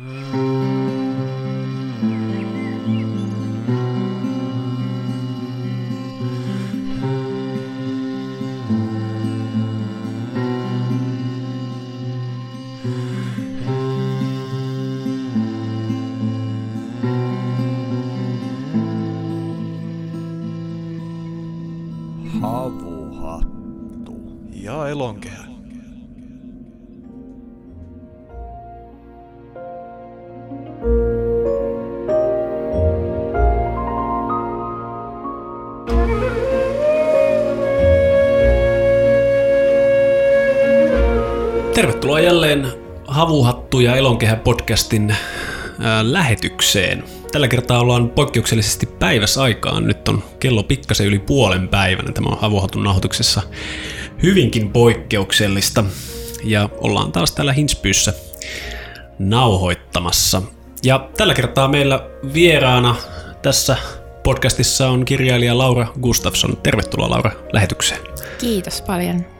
Havuhattu. Tervetuloa jälleen Havuhattu ja Elonkehä podcastin ää, lähetykseen. Tällä kertaa ollaan poikkeuksellisesti päiväsaikaan. Nyt on kello pikkasen yli puolen päivänä. Tämä on Havuhatun nauhoituksessa hyvinkin poikkeuksellista. Ja ollaan taas täällä Hinspyyssä nauhoittamassa. Ja tällä kertaa meillä vieraana tässä podcastissa on kirjailija Laura Gustafsson. Tervetuloa Laura lähetykseen. Kiitos paljon.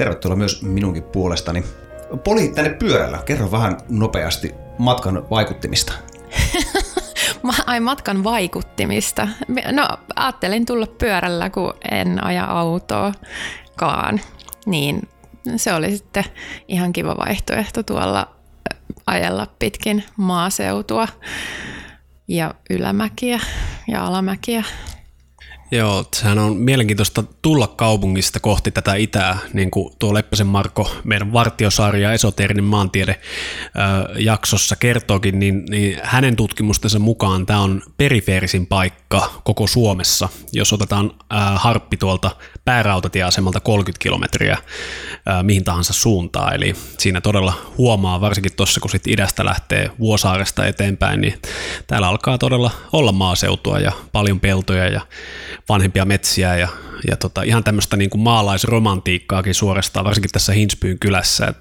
Tervetuloa myös minunkin puolestani. Poli tänne pyörällä. Kerro vähän nopeasti matkan vaikuttimista. Ai matkan vaikuttimista. No ajattelin tulla pyörällä, kun en aja autoakaan. Niin se oli sitten ihan kiva vaihtoehto tuolla äh, ajella pitkin maaseutua ja ylämäkiä ja alamäkiä. Joo, sehän on mielenkiintoista tulla kaupungista kohti tätä itää, niin kuin tuo Leppäsen Marko, meidän vartiosarja Esoteerinen maantiede jaksossa kertookin, niin, niin hänen tutkimustensa mukaan tämä on perifeerisin paikka koko Suomessa, jos otetaan ö, harppi tuolta päärautatieasemalta 30 kilometriä ö, mihin tahansa suuntaan, eli siinä todella huomaa, varsinkin tuossa kun sit idästä lähtee Vuosaaresta eteenpäin, niin täällä alkaa todella olla maaseutua ja paljon peltoja ja vanhempia metsiä ja, ja tota, ihan tämmöistä niin kuin maalaisromantiikkaakin suorastaan, varsinkin tässä Hinspyyn kylässä. Et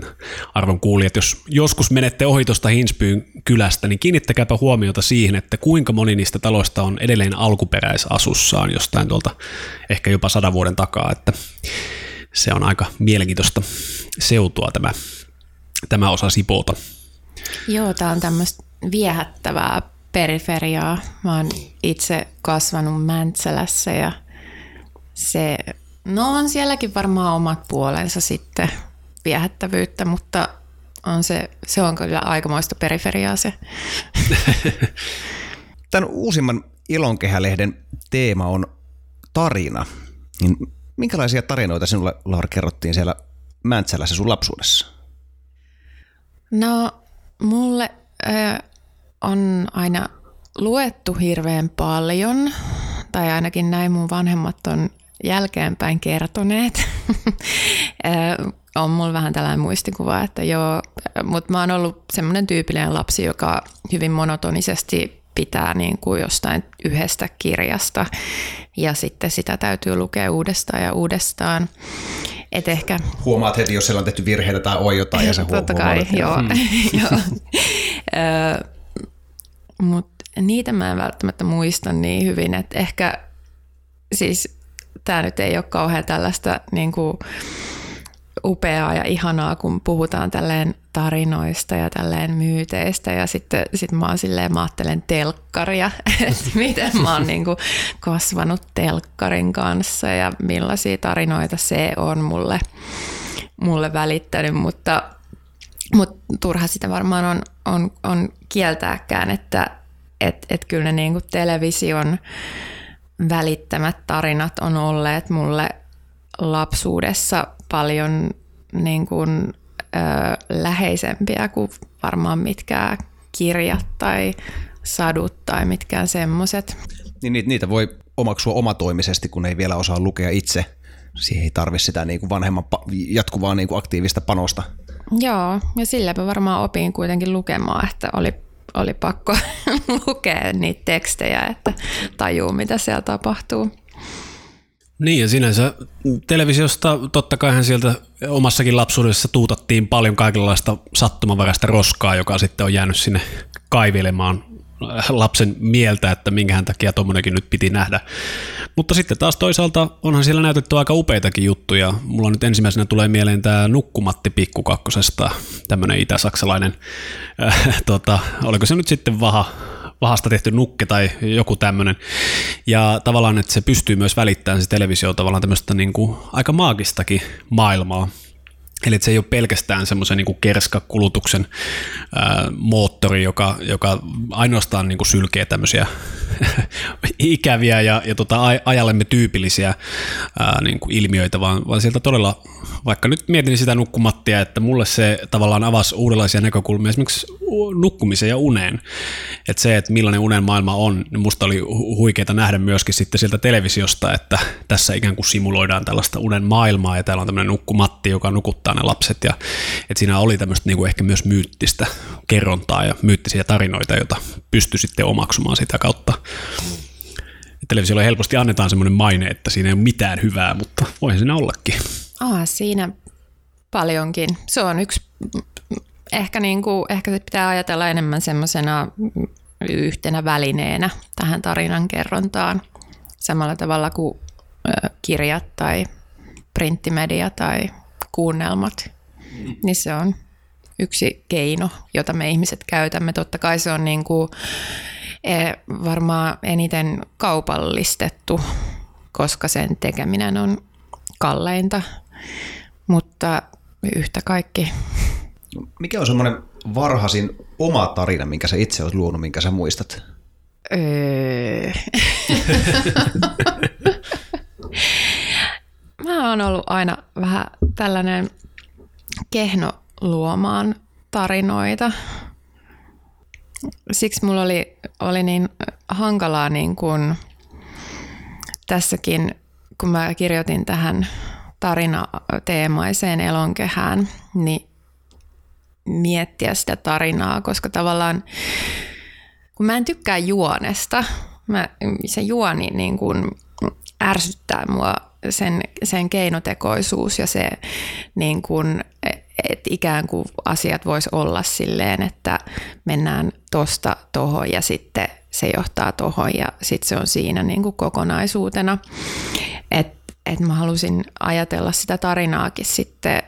arvon kuulijat, jos joskus menette ohi tuosta Hinspyyn kylästä, niin kiinnittäkääpä huomiota siihen, että kuinka moni niistä taloista on edelleen alkuperäisasussaan jostain tuolta ehkä jopa sadan vuoden takaa, että se on aika mielenkiintoista seutua tämä, tämä osa Sipoota. Joo, tämä on tämmöistä viehättävää periferiaa. Mä oon itse kasvanut Mäntsälässä ja se, no on sielläkin varmaan omat puolensa sitten viehättävyyttä, mutta on se, se on kyllä aikamoista periferiaa se. Tämän uusimman Ilonkehälehden teema on tarina. Niin minkälaisia tarinoita sinulle, Laura, kerrottiin siellä Mäntsälässä sun lapsuudessa? No, mulle ö, on aina luettu hirveän paljon, tai ainakin näin mun vanhemmat on jälkeenpäin kertoneet. On mulla vähän tällainen muistikuva, että joo, mutta mä oon ollut semmoinen tyypillinen lapsi, joka hyvin monotonisesti pitää niin kuin jostain yhdestä kirjasta ja sitten sitä täytyy lukea uudestaan ja uudestaan. Et ehkä Huomaat heti, jos siellä on tehty virheitä tai on jotain ja se Totta kai, joo. joo. Mutta niitä mä en välttämättä muista niin hyvin, että ehkä siis tämä nyt ei ole kauhean tällaista niin kuin upeaa ja ihanaa, kun puhutaan tälleen tarinoista ja tälleen myyteistä ja sitten sit mä silleen, mä ajattelen telkkaria, että miten mä oon niin kuin kasvanut telkkarin kanssa ja millaisia tarinoita se on mulle, mulle välittänyt, mutta mutta turha sitä varmaan on, on, on kieltääkään, että et, et kyllä ne niinku television välittämät tarinat on olleet mulle lapsuudessa paljon niin kuin, ö, läheisempiä kuin varmaan mitkään kirjat tai sadut tai mitkään semmoiset. Niin niitä, niitä voi omaksua omatoimisesti, kun ei vielä osaa lukea itse. Siihen ei tarvitse sitä niin kuin vanhemman jatkuvaa niin kuin aktiivista panosta. Joo, ja sillä mä varmaan opin kuitenkin lukemaan, että oli, oli pakko lukea niitä tekstejä, että tajuu mitä siellä tapahtuu. Niin ja sinänsä televisiosta totta kaihan sieltä omassakin lapsuudessa tuutattiin paljon kaikenlaista sattumanvaraista roskaa, joka sitten on jäänyt sinne kaivelemaan lapsen mieltä, että minkähän takia tuommoinenkin nyt piti nähdä. Mutta sitten taas toisaalta onhan siellä näytetty aika upeitakin juttuja. Mulla nyt ensimmäisenä tulee mieleen tämä Nukkumatti Pikkukakkosesta, tämmöinen itä-saksalainen, äh, tota, oliko se nyt sitten vaha, vahasta tehty nukke tai joku tämmöinen. Ja tavallaan, että se pystyy myös välittämään se televisio tavallaan tämmöistä niin kuin aika maagistakin maailmaa. Eli se ei ole pelkästään semmoisen niin kerskakulutuksen ää, moottori, joka, joka ainoastaan niin kuin sylkee tämmöisiä ikäviä ja, ja tota, ajallemme tyypillisiä ää, niin kuin ilmiöitä, vaan, vaan sieltä todella, vaikka nyt mietin sitä nukkumattia, että mulle se tavallaan avasi uudenlaisia näkökulmia esimerkiksi nukkumiseen ja uneen. Että se, että millainen unen maailma on, niin musta oli huikeaa nähdä myöskin sitten sieltä televisiosta, että tässä ikään kuin simuloidaan tällaista unen maailmaa ja täällä on tämmöinen nukkumatti, joka nukuttaa ne lapset ja että siinä oli tämmöistä niin ehkä myös myyttistä kerrontaa ja myyttisiä tarinoita, joita pystyi sitten omaksumaan sitä kautta. Televisiolle helposti annetaan semmoinen maine, että siinä ei ole mitään hyvää, mutta voi siinä ollakin. Ah, siinä paljonkin. Se on yksi, ehkä, niin kuin, ehkä se pitää ajatella enemmän semmoisena yhtenä välineenä tähän tarinan kerrontaan. Samalla tavalla kuin kirjat tai printtimedia tai kuunnelmat. Niin se on yksi keino, jota me ihmiset käytämme. Totta kai se on niin kuin, e, varmaan eniten kaupallistettu, koska sen tekeminen on kalleinta, mutta yhtä kaikki. Mikä on semmoinen varhaisin oma tarina, minkä sä itse olet luonut, minkä sä muistat? Öö. Mä oon ollut aina vähän tällainen kehno luomaan tarinoita. Siksi mulla oli, oli niin hankalaa niin kuin tässäkin, kun mä kirjoitin tähän tarinateemaiseen elonkehään, niin miettiä sitä tarinaa, koska tavallaan kun mä en tykkää juonesta, mä, se juoni niin kuin ärsyttää mua sen, sen keinotekoisuus ja se niin kuin, että ikään kuin asiat vois olla silleen, että mennään tosta tohon ja sitten se johtaa tohon ja sitten se on siinä niin kuin kokonaisuutena. Että et mä halusin ajatella sitä tarinaakin sitten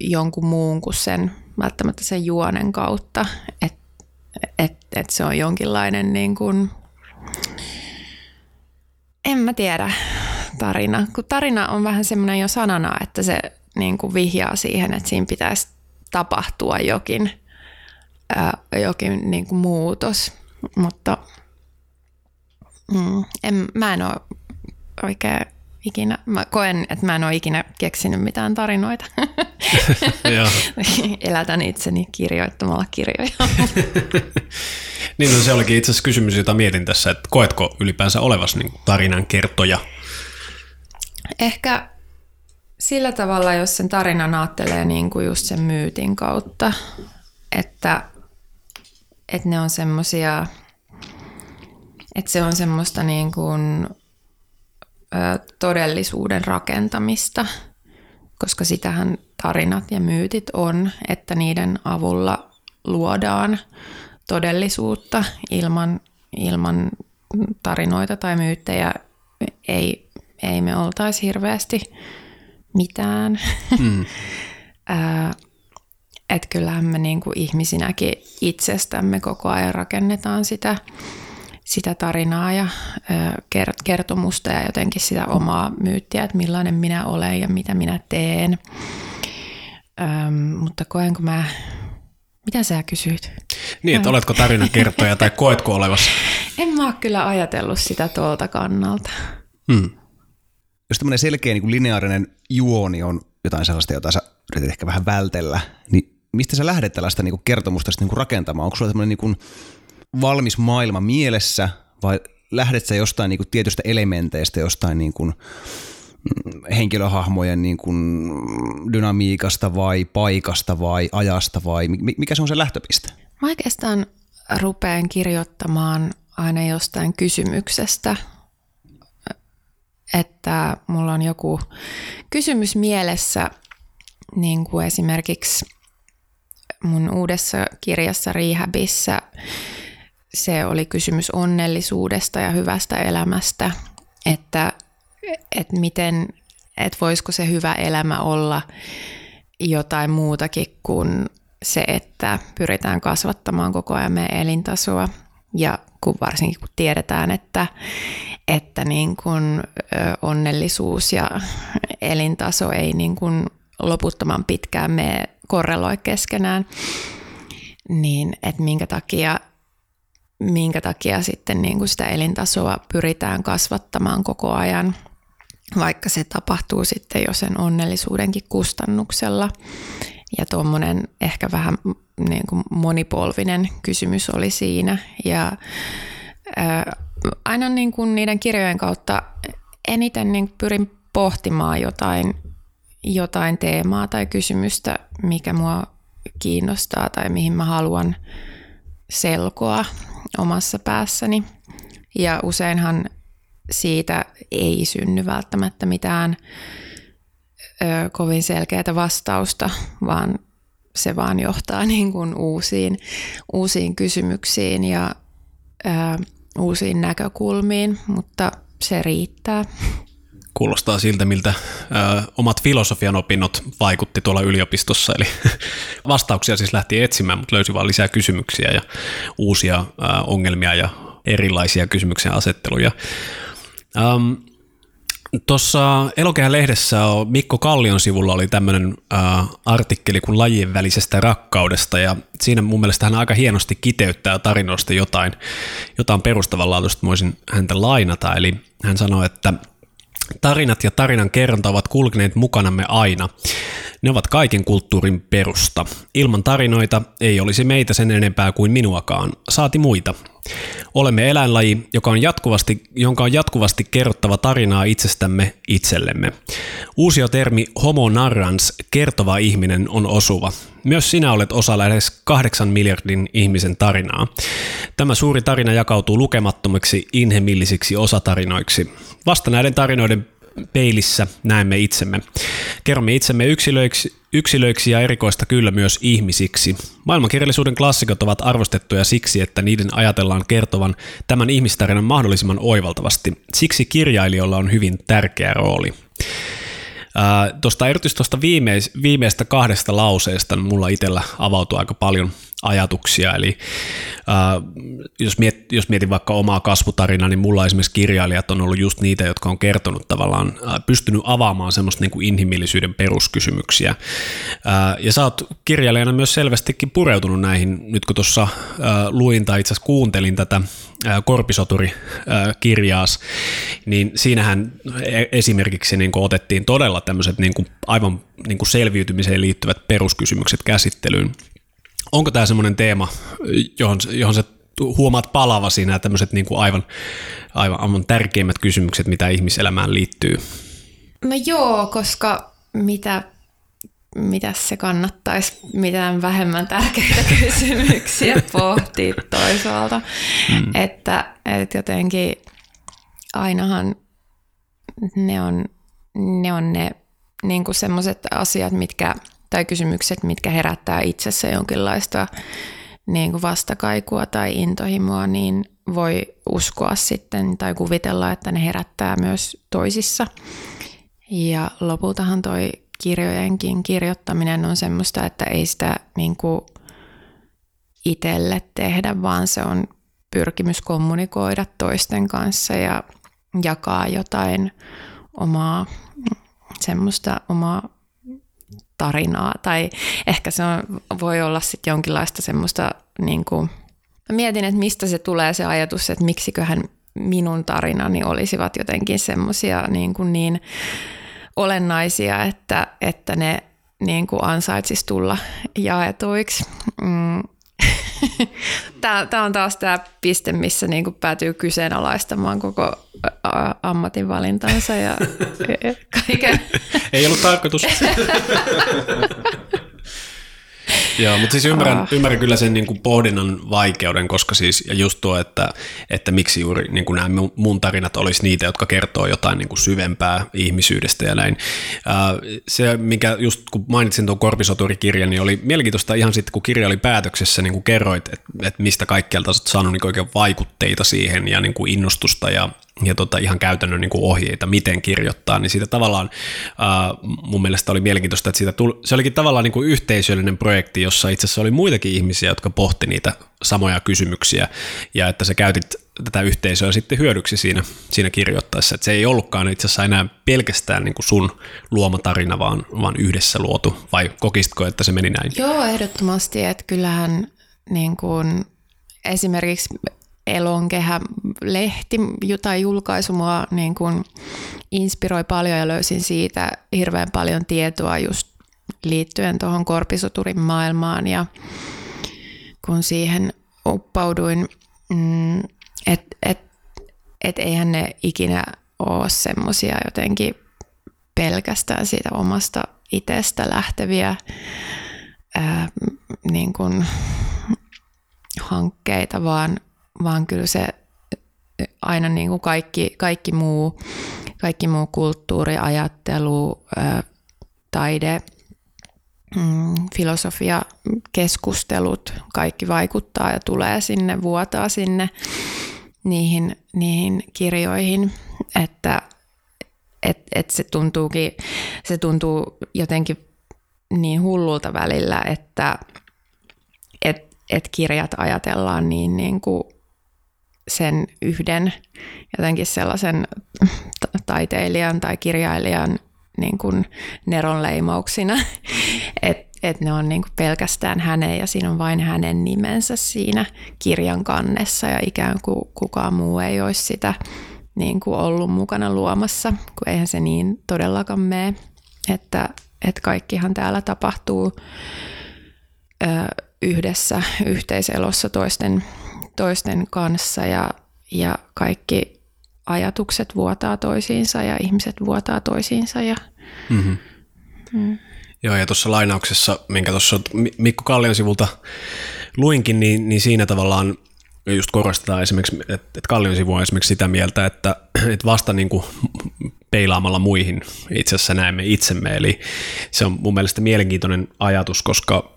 jonkun muun kuin sen välttämättä sen juonen kautta, että et, et se on jonkinlainen niin kuin, en mä tiedä, tarina. Kun tarina on vähän semmoinen jo sanana, että se niin kuin vihjaa siihen, että siinä pitäisi tapahtua jokin, ää, jokin niin kuin muutos. Mutta mm, en, mä en ole oikein ikinä, mä koen, että mä en ole ikinä keksinyt mitään tarinoita. Elätän itseni kirjoittamalla kirjoja. niin no se olikin itse asiassa kysymys, jota mietin tässä, että koetko ylipäänsä olevas niin tarinan kertoja? Ehkä sillä tavalla, jos sen tarinan ajattelee niin kuin just sen myytin kautta, että, että ne on semmosia, että se on semmoista niin kuin, todellisuuden rakentamista, koska sitähän tarinat ja myytit on, että niiden avulla luodaan todellisuutta ilman, ilman tarinoita tai myyttejä ei, ei me oltaisi hirveästi mitään. Mm. että kyllähän me niin kuin ihmisinäkin itsestämme koko ajan rakennetaan sitä, sitä tarinaa ja kertomusta ja jotenkin sitä omaa myyttiä, että millainen minä olen ja mitä minä teen. Öm, mutta koenko mä, mitä sä kysyit? Niin, että oletko kertoja tai koetko olevassa? En mä ole kyllä ajatellut sitä tuolta kannalta. Hmm jos tämmöinen selkeä niin kuin lineaarinen juoni on jotain sellaista, jota sä yrität ehkä vähän vältellä, niin mistä sä lähdet tällaista niin kuin kertomusta niin kuin rakentamaan? Onko sulla tämmöinen niin kuin valmis maailma mielessä vai lähdet sä jostain niin kuin tietystä elementeistä, jostain niin kuin mm, henkilöhahmojen niin kuin dynamiikasta vai paikasta vai ajasta vai mikä se on se lähtöpiste? Mä oikeastaan rupean kirjoittamaan aina jostain kysymyksestä että mulla on joku kysymys mielessä, niin kuin esimerkiksi mun uudessa kirjassa Rehabissa se oli kysymys onnellisuudesta ja hyvästä elämästä, että, että miten, että voisiko se hyvä elämä olla jotain muutakin kuin se, että pyritään kasvattamaan koko ajan meidän elintasoa. Ja kun varsinkin kun tiedetään, että, että niin kuin onnellisuus ja elintaso ei niin kuin loputtoman pitkään me korreloi keskenään, niin että minkä takia, minkä takia sitten niin kuin sitä elintasoa pyritään kasvattamaan koko ajan, vaikka se tapahtuu sitten jo sen onnellisuudenkin kustannuksella. Ja tuommoinen ehkä vähän niin kuin monipolvinen kysymys oli siinä. Ja ää, aina niin kuin niiden kirjojen kautta eniten niin pyrin pohtimaan jotain, jotain teemaa tai kysymystä, mikä mua kiinnostaa tai mihin mä haluan selkoa omassa päässäni. Ja useinhan siitä ei synny välttämättä mitään ö, kovin selkeää vastausta, vaan se vaan johtaa niin kuin uusiin, uusiin kysymyksiin ja ö, uusiin näkökulmiin, mutta se riittää. Kuulostaa siltä, miltä ö, omat filosofian opinnot vaikutti tuolla yliopistossa. Eli vastauksia siis lähti etsimään, mutta löysi vain lisää kysymyksiä ja uusia ö, ongelmia ja erilaisia kysymyksen asetteluja. Um, Tuossa Elokehän lehdessä on Mikko Kallion sivulla oli tämmöinen artikkeli kuin lajien välisestä rakkaudesta ja siinä mun mielestä hän aika hienosti kiteyttää tarinoista jotain, jotain perustavanlaatuista voisin häntä lainata. Eli hän sanoi, että Tarinat ja tarinan kerronta ovat kulkeneet mukanamme aina. Ne ovat kaiken kulttuurin perusta. Ilman tarinoita ei olisi meitä sen enempää kuin minuakaan, saati muita. Olemme eläinlaji, joka on jatkuvasti, jonka on jatkuvasti kerrottava tarinaa itsestämme itsellemme. Uusio termi homo narrans, kertova ihminen, on osuva. Myös sinä olet osa lähes kahdeksan miljardin ihmisen tarinaa. Tämä suuri tarina jakautuu lukemattomiksi inhimillisiksi osatarinoiksi. Vasta näiden tarinoiden peilissä näemme itsemme. Kerromme itsemme yksilöiksi, yksilöiksi ja erikoista kyllä myös ihmisiksi. Maailmankirjallisuuden klassikot ovat arvostettuja siksi, että niiden ajatellaan kertovan tämän ihmistarinan mahdollisimman oivaltavasti. Siksi kirjailijoilla on hyvin tärkeä rooli. Tuosta erityisesti tuosta viimeis, viimeistä kahdesta lauseesta mulla itsellä avautuu aika paljon ajatuksia. Eli äh, jos, miet, jos mietin vaikka omaa kasvutarinaa, niin mulla esimerkiksi kirjailijat on ollut just niitä, jotka on kertonut tavallaan, äh, pystynyt avaamaan semmoista niin kuin inhimillisyyden peruskysymyksiä. Äh, ja sä oot kirjailijana myös selvästikin pureutunut näihin, nyt kun tuossa äh, luin tai itse asiassa kuuntelin tätä Korpisoturi-kirjaas, niin siinähän e-, esimerkiksi niin kuin otettiin todella tämmöiset niin kuin aivan niin kuin selviytymiseen liittyvät peruskysymykset käsittelyyn. Onko tämä semmoinen teema, johon, johon sä huomaat palava siinä tämmöiset niin kuin aivan, aivan, aivan tärkeimmät kysymykset, mitä ihmiselämään liittyy? No joo, koska mitä mitä se kannattaisi mitään vähemmän tärkeitä kysymyksiä pohtia toisaalta. Mm. Että, että jotenkin ainahan ne on ne, on ne niin semmoiset asiat, mitkä, tai kysymykset, mitkä herättää itsessä jonkinlaista niin kuin vastakaikua tai intohimoa, niin voi uskoa sitten tai kuvitella, että ne herättää myös toisissa. Ja lopultahan toi kirjojenkin kirjoittaminen on semmoista, että ei sitä niin kuin itselle tehdä, vaan se on pyrkimys kommunikoida toisten kanssa ja jakaa jotain omaa semmoista omaa tarinaa. Tai ehkä se on, voi olla sitten jonkinlaista semmoista, niin kuin, mä mietin, että mistä se tulee se ajatus, että miksiköhän minun tarinani olisivat jotenkin semmoisia niin, kuin niin olennaisia, että, että ne niin kuin ansaitsisi tulla jaetuiksi. Mm. Tämä on taas tämä piste, missä niin kuin päätyy kyseenalaistamaan koko ammatinvalintansa ja kaiken. Ei ollut tarkoitus. Joo, mutta siis ymmärrän, uh. ymmärrän kyllä sen niin kuin pohdinnan vaikeuden, koska siis, ja just tuo, että, että miksi juuri niin kuin nämä mun tarinat olisi niitä, jotka kertoo jotain niin kuin syvempää ihmisyydestä ja näin. Uh, se, minkä just kun mainitsin tuon Korpisoturikirjan, niin oli mielenkiintoista ihan sitten, kun kirja oli päätöksessä, niin kuin kerroit, että, että mistä kaikkialta olet saanut niin oikein vaikutteita siihen ja niin kuin innostusta ja ja tota, ihan käytännön niin kuin ohjeita, miten kirjoittaa, niin siitä tavallaan äh, mun mielestä oli mielenkiintoista, että siitä tuli, se olikin tavallaan niin kuin yhteisöllinen projekti, jossa itse asiassa oli muitakin ihmisiä, jotka pohti niitä samoja kysymyksiä, ja että sä käytit tätä yhteisöä sitten hyödyksi siinä, siinä kirjoittaessa, että se ei ollutkaan itse asiassa enää pelkästään niin kuin sun luoma tarina, vaan, vaan yhdessä luotu, vai kokisitko, että se meni näin? Joo, ehdottomasti, että kyllähän niin kuin esimerkiksi Elonkehä-lehti tai julkaisu mua niin kuin inspiroi paljon ja löysin siitä hirveän paljon tietoa just liittyen tuohon korpisoturin maailmaan ja kun siihen uppauduin, mm, että et, et eihän ne ikinä ole semmoisia jotenkin pelkästään siitä omasta itsestä lähteviä ää, niin kuin hankkeita, vaan vaan kyllä se aina niin kuin kaikki, kaikki, muu, kaikki muu kulttuuri, ajattelu, taide, mm, filosofia, keskustelut, kaikki vaikuttaa ja tulee sinne, vuotaa sinne niihin, niihin kirjoihin, että et, et se, tuntuukin, se tuntuu jotenkin niin hullulta välillä, että et, et kirjat ajatellaan niin, niin kuin sen yhden jotenkin sellaisen taiteilijan tai kirjailijan niin kuin neronleimauksina, että et ne on niin kuin pelkästään hänen ja siinä on vain hänen nimensä siinä kirjan kannessa ja ikään kuin kukaan muu ei olisi sitä niin kuin ollut mukana luomassa, kun eihän se niin todellakaan mene, että, että kaikkihan täällä tapahtuu ö, yhdessä yhteiselossa toisten toisten kanssa ja, ja kaikki ajatukset vuotaa toisiinsa ja ihmiset vuotaa toisiinsa. Ja, mm-hmm. mm. Joo, ja tuossa lainauksessa, minkä tuossa Mikko Kallion sivulta luinkin, niin, niin siinä tavallaan just korostetaan esimerkiksi, että, että Kallion sivu on esimerkiksi sitä mieltä, että, että vasta niin kuin peilaamalla muihin itse asiassa näemme itsemme, eli se on mun mielestä mielenkiintoinen ajatus, koska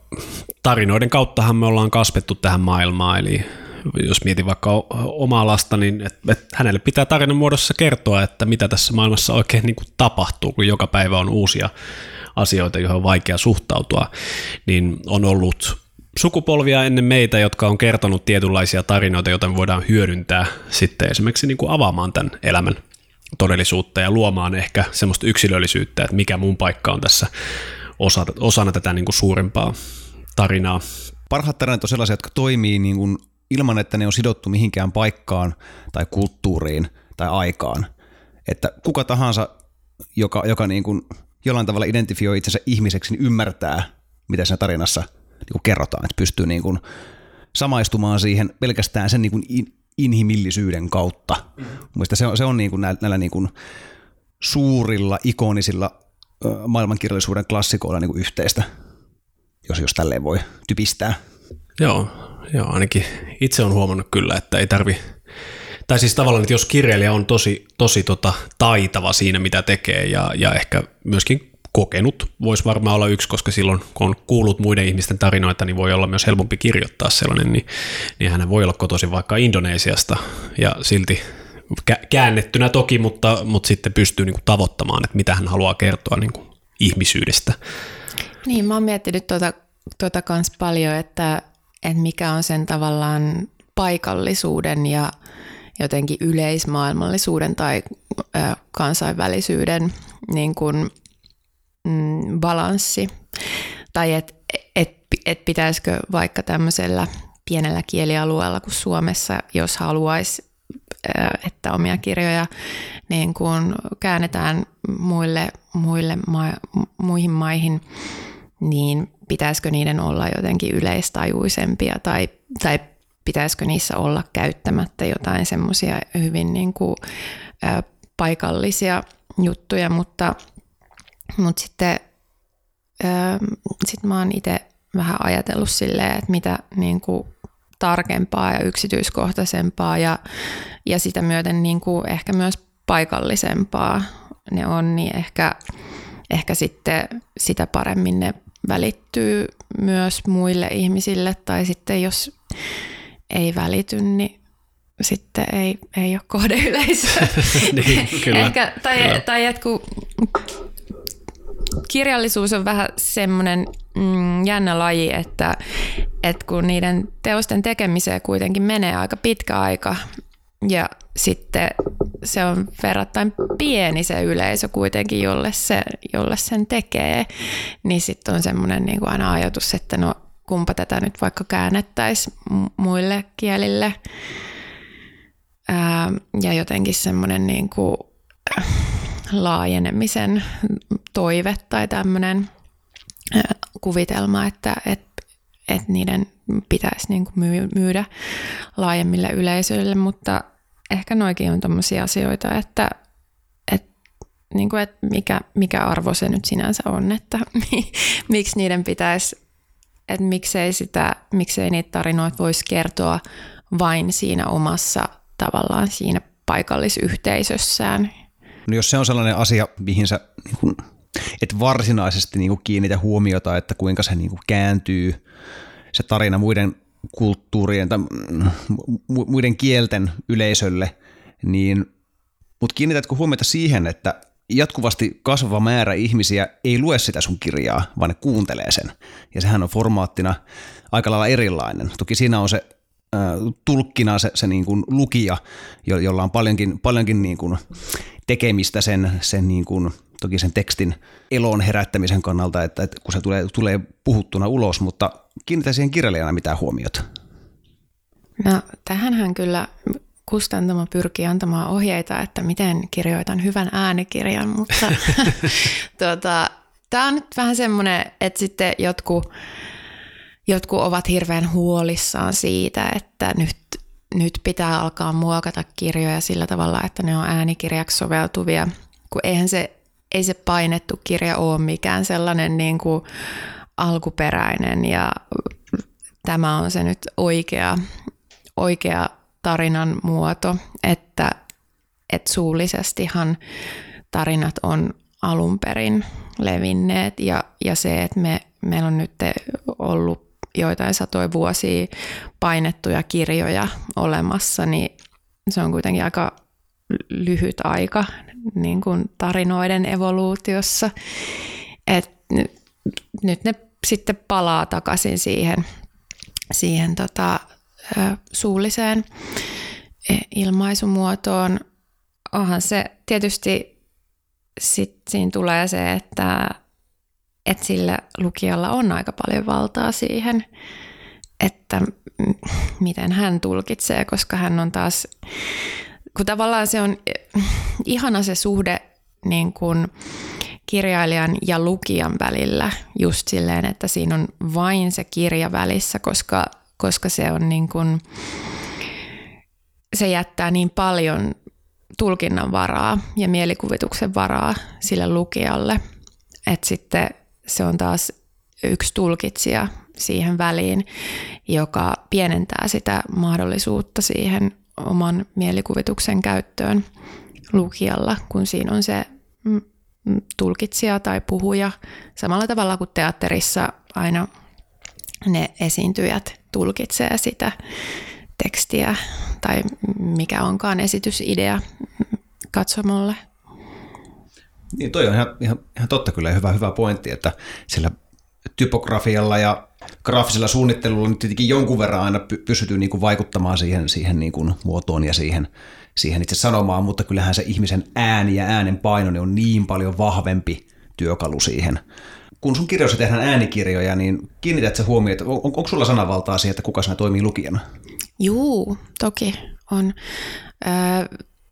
tarinoiden kauttahan me ollaan kasvettu tähän maailmaan, eli jos mietin vaikka omaa lasta, niin et, et hänelle pitää tarinan muodossa kertoa, että mitä tässä maailmassa oikein niin kuin tapahtuu, kun joka päivä on uusia asioita, joihin on vaikea suhtautua, niin on ollut sukupolvia ennen meitä, jotka on kertonut tietynlaisia tarinoita, joita me voidaan hyödyntää sitten esimerkiksi niin kuin avaamaan tämän elämän todellisuutta ja luomaan ehkä semmoista yksilöllisyyttä, että mikä mun paikka on tässä osana tätä niin kuin suurempaa tarinaa. Parhaat tarinat on sellaisia, jotka toimii niin kuin ilman, että ne on sidottu mihinkään paikkaan tai kulttuuriin tai aikaan. Että kuka tahansa, joka, joka niin kuin jollain tavalla identifioi itsensä ihmiseksi, niin ymmärtää, mitä siinä tarinassa niin kuin kerrotaan. Että pystyy niin kuin samaistumaan siihen pelkästään sen niin kuin inhimillisyyden kautta. Mm-hmm. se on, se on niin kuin näillä, näillä niin kuin suurilla, ikonisilla maailmankirjallisuuden klassikoilla niin kuin yhteistä, jos, jos tälleen voi typistää. Joo, joo, ainakin itse on huomannut kyllä, että ei tarvi, tai siis tavallaan, että jos kirjailija on tosi, tosi tota, taitava siinä, mitä tekee ja, ja ehkä myöskin kokenut voisi varmaan olla yksi, koska silloin kun on kuullut muiden ihmisten tarinoita, niin voi olla myös helpompi kirjoittaa sellainen, niin, niin hän voi olla kotoisin vaikka Indonesiasta ja silti käännettynä toki, mutta, mutta sitten pystyy niin kuin tavoittamaan, että mitä hän haluaa kertoa niin kuin ihmisyydestä. Niin, mä oon miettinyt tuota, tuota kans paljon, että että mikä on sen tavallaan paikallisuuden ja jotenkin yleismaailmallisuuden tai ö, kansainvälisyyden niin kuin, mm, balanssi. Tai että et, et pitäisikö vaikka tämmöisellä pienellä kielialueella kuin Suomessa, jos haluaisi, että omia kirjoja niin kuin käännetään muille, muille ma- muihin maihin, niin pitäisikö niiden olla jotenkin yleistajuisempia tai, tai pitäisikö niissä olla käyttämättä jotain semmoisia hyvin niin kuin, ä, paikallisia juttuja, mutta, mutta sitten ä, sit mä oon itse vähän ajatellut silleen, että mitä niin kuin tarkempaa ja yksityiskohtaisempaa ja, ja sitä myöten niin kuin ehkä myös paikallisempaa ne on, niin ehkä, ehkä sitten sitä paremmin ne välittyy myös muille ihmisille tai sitten jos ei välity, niin sitten ei, ei ole kohdeyleisö. niin, kyllä, Ehkä, tai, kyllä. tai että kun kirjallisuus on vähän semmoinen mm, jännä laji, että, että kun niiden teosten tekemiseen kuitenkin menee aika pitkä aika ja sitten se on verrattain pieni se yleisö kuitenkin, jolle, se, jolle sen tekee, niin sitten on semmoinen niin aina ajatus, että no kumpa tätä nyt vaikka käännettäisiin muille kielille. Ää, ja jotenkin semmoinen niin kuin laajenemisen toive tai tämmöinen kuvitelma, että, että, että niiden pitäisi niin kuin myydä laajemmille yleisöille, mutta ehkä noikin on tämmöisiä asioita, että, että, niin kuin, että mikä, mikä arvo se nyt sinänsä on, että miksi niiden pitäisi, että miksei, sitä, miksei niitä tarinoita voisi kertoa vain siinä omassa tavallaan siinä paikallisyhteisössään. No jos se on sellainen asia, mihin sä niin kun, et varsinaisesti niin kun kiinnitä huomiota, että kuinka se niin kun kääntyy se tarina muiden kulttuurien tai muiden kielten yleisölle, niin mutta kiinnitätkö huomiota siihen, että jatkuvasti kasvava määrä ihmisiä ei lue sitä sun kirjaa, vaan ne kuuntelee sen. Ja sehän on formaattina aika lailla erilainen. Toki siinä on se äh, tulkkina se, se niin kuin lukija, jo, jolla on paljonkin, paljonkin niin kuin tekemistä sen, sen niin kuin, toki sen tekstin elon herättämisen kannalta, että, että kun se tulee, tulee puhuttuna ulos, mutta kiinnitä siihen kirjailijana mitään huomiota. No tähänhän kyllä kustantamo pyrkii antamaan ohjeita, että miten kirjoitan hyvän äänikirjan, mutta tuota, tämä on nyt vähän semmoinen, että sitten jotkut, jotkut ovat hirveän huolissaan siitä, että nyt, nyt pitää alkaa muokata kirjoja sillä tavalla, että ne on äänikirjaksi soveltuvia, kun eihän se, ei se painettu kirja ole mikään sellainen niin kuin alkuperäinen ja tämä on se nyt oikea, oikea tarinan muoto, että, että suullisestihan tarinat on alun perin levinneet ja, ja se, että me, meillä on nyt ollut joitain satoja vuosia painettuja kirjoja olemassa, niin se on kuitenkin aika lyhyt aika niin kuin tarinoiden evoluutiossa. Et nyt, nyt ne sitten palaa takaisin siihen, siihen tota, suulliseen e, ilmaisumuotoon. Onhan se tietysti sit siinä tulee se, että, että sillä lukijalla on aika paljon valtaa siihen, että miten hän tulkitsee, koska hän on taas, kun tavallaan se on ihana se suhde niin kuin kirjailijan ja lukijan välillä just silleen, että siinä on vain se kirja välissä, koska koska se on niin kuin, se jättää niin paljon tulkinnan varaa ja mielikuvituksen varaa sille lukijalle, että sitten se on taas yksi tulkitsija siihen väliin, joka pienentää sitä mahdollisuutta siihen oman mielikuvituksen käyttöön lukijalla, kun siinä on se mm, tulkitsija tai puhuja. Samalla tavalla kuin teatterissa aina ne esiintyjät tulkitsee sitä tekstiä tai mikä onkaan esitysidea katsomolle. Niin toi on ihan, ihan, ihan totta kyllä hyvä, hyvä pointti, että sillä typografialla ja graafisella suunnittelulla nyt tietenkin jonkun verran aina pystyy niin kuin vaikuttamaan siihen, siihen niin kuin muotoon ja siihen, siihen itse sanomaan, mutta kyllähän se ihmisen ääni ja äänen paino on niin paljon vahvempi työkalu siihen, kun sun kirjoissa tehdään äänikirjoja, niin kiinnität se huomioon, että on, onko sulla sanavaltaa siihen, että kuka sinä toimii lukijana? Juu, toki on. Ö,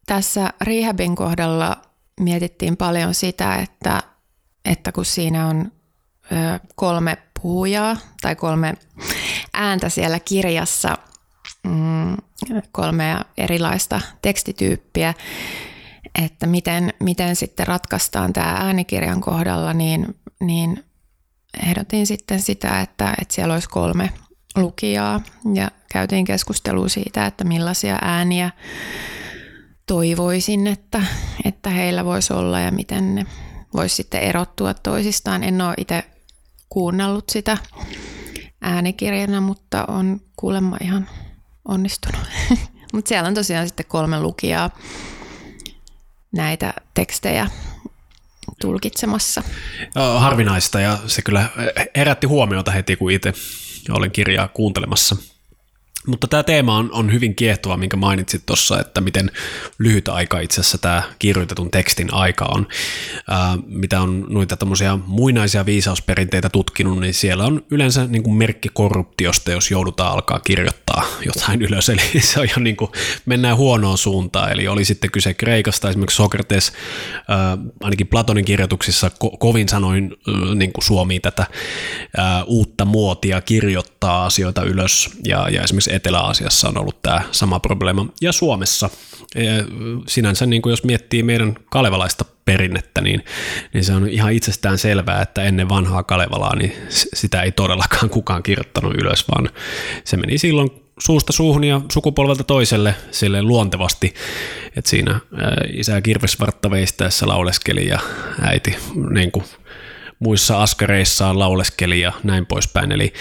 tässä Rehabin kohdalla mietittiin paljon sitä, että, että kun siinä on ö, kolme puhujaa tai kolme ääntä siellä kirjassa, mm, kolmea erilaista tekstityyppiä, että miten, miten sitten ratkaistaan tämä äänikirjan kohdalla, niin niin ehdotin sitten sitä, että, että siellä olisi kolme lukijaa. Ja käytiin keskustelua siitä, että millaisia ääniä toivoisin, että, että heillä voisi olla ja miten ne voisi sitten erottua toisistaan. En ole itse kuunnellut sitä äänikirjana, mutta on kuulemma ihan onnistunut. mutta siellä on tosiaan sitten kolme lukijaa näitä tekstejä tulkitsemassa. Harvinaista ja se kyllä herätti huomiota heti, kun itse olin kirjaa kuuntelemassa – mutta tämä teema on, on hyvin kiehtova, minkä mainitsit tuossa, että miten lyhyt aika itse asiassa tämä kirjoitetun tekstin aika on. Ää, mitä on noita tämmöisiä muinaisia viisausperinteitä tutkinut, niin siellä on yleensä niin kuin merkki korruptiosta, jos joudutaan alkaa kirjoittaa jotain ylös. Eli se on ihan niin kuin, mennään huonoon suuntaan. Eli oli sitten kyse Kreikasta, esimerkiksi Sokrates, ää, ainakin Platonin kirjoituksissa ko- kovin sanoin ää, niin kuin Suomi tätä ää, uutta muotia kirjoittaa asioita ylös. Ja, ja esimerkiksi Etelä-Aasiassa on ollut tämä sama probleema, ja Suomessa. Sinänsä niin kuin jos miettii meidän kalevalaista perinnettä, niin, niin se on ihan itsestään selvää, että ennen vanhaa Kalevalaa niin sitä ei todellakaan kukaan kirjoittanut ylös, vaan se meni silloin suusta suuhun ja sukupolvelta toiselle sille luontevasti, että siinä isä kirvesvartta veistäessä lauleskeli ja äiti niin kuin muissa askareissaan lauleskeli ja näin poispäin. Eli,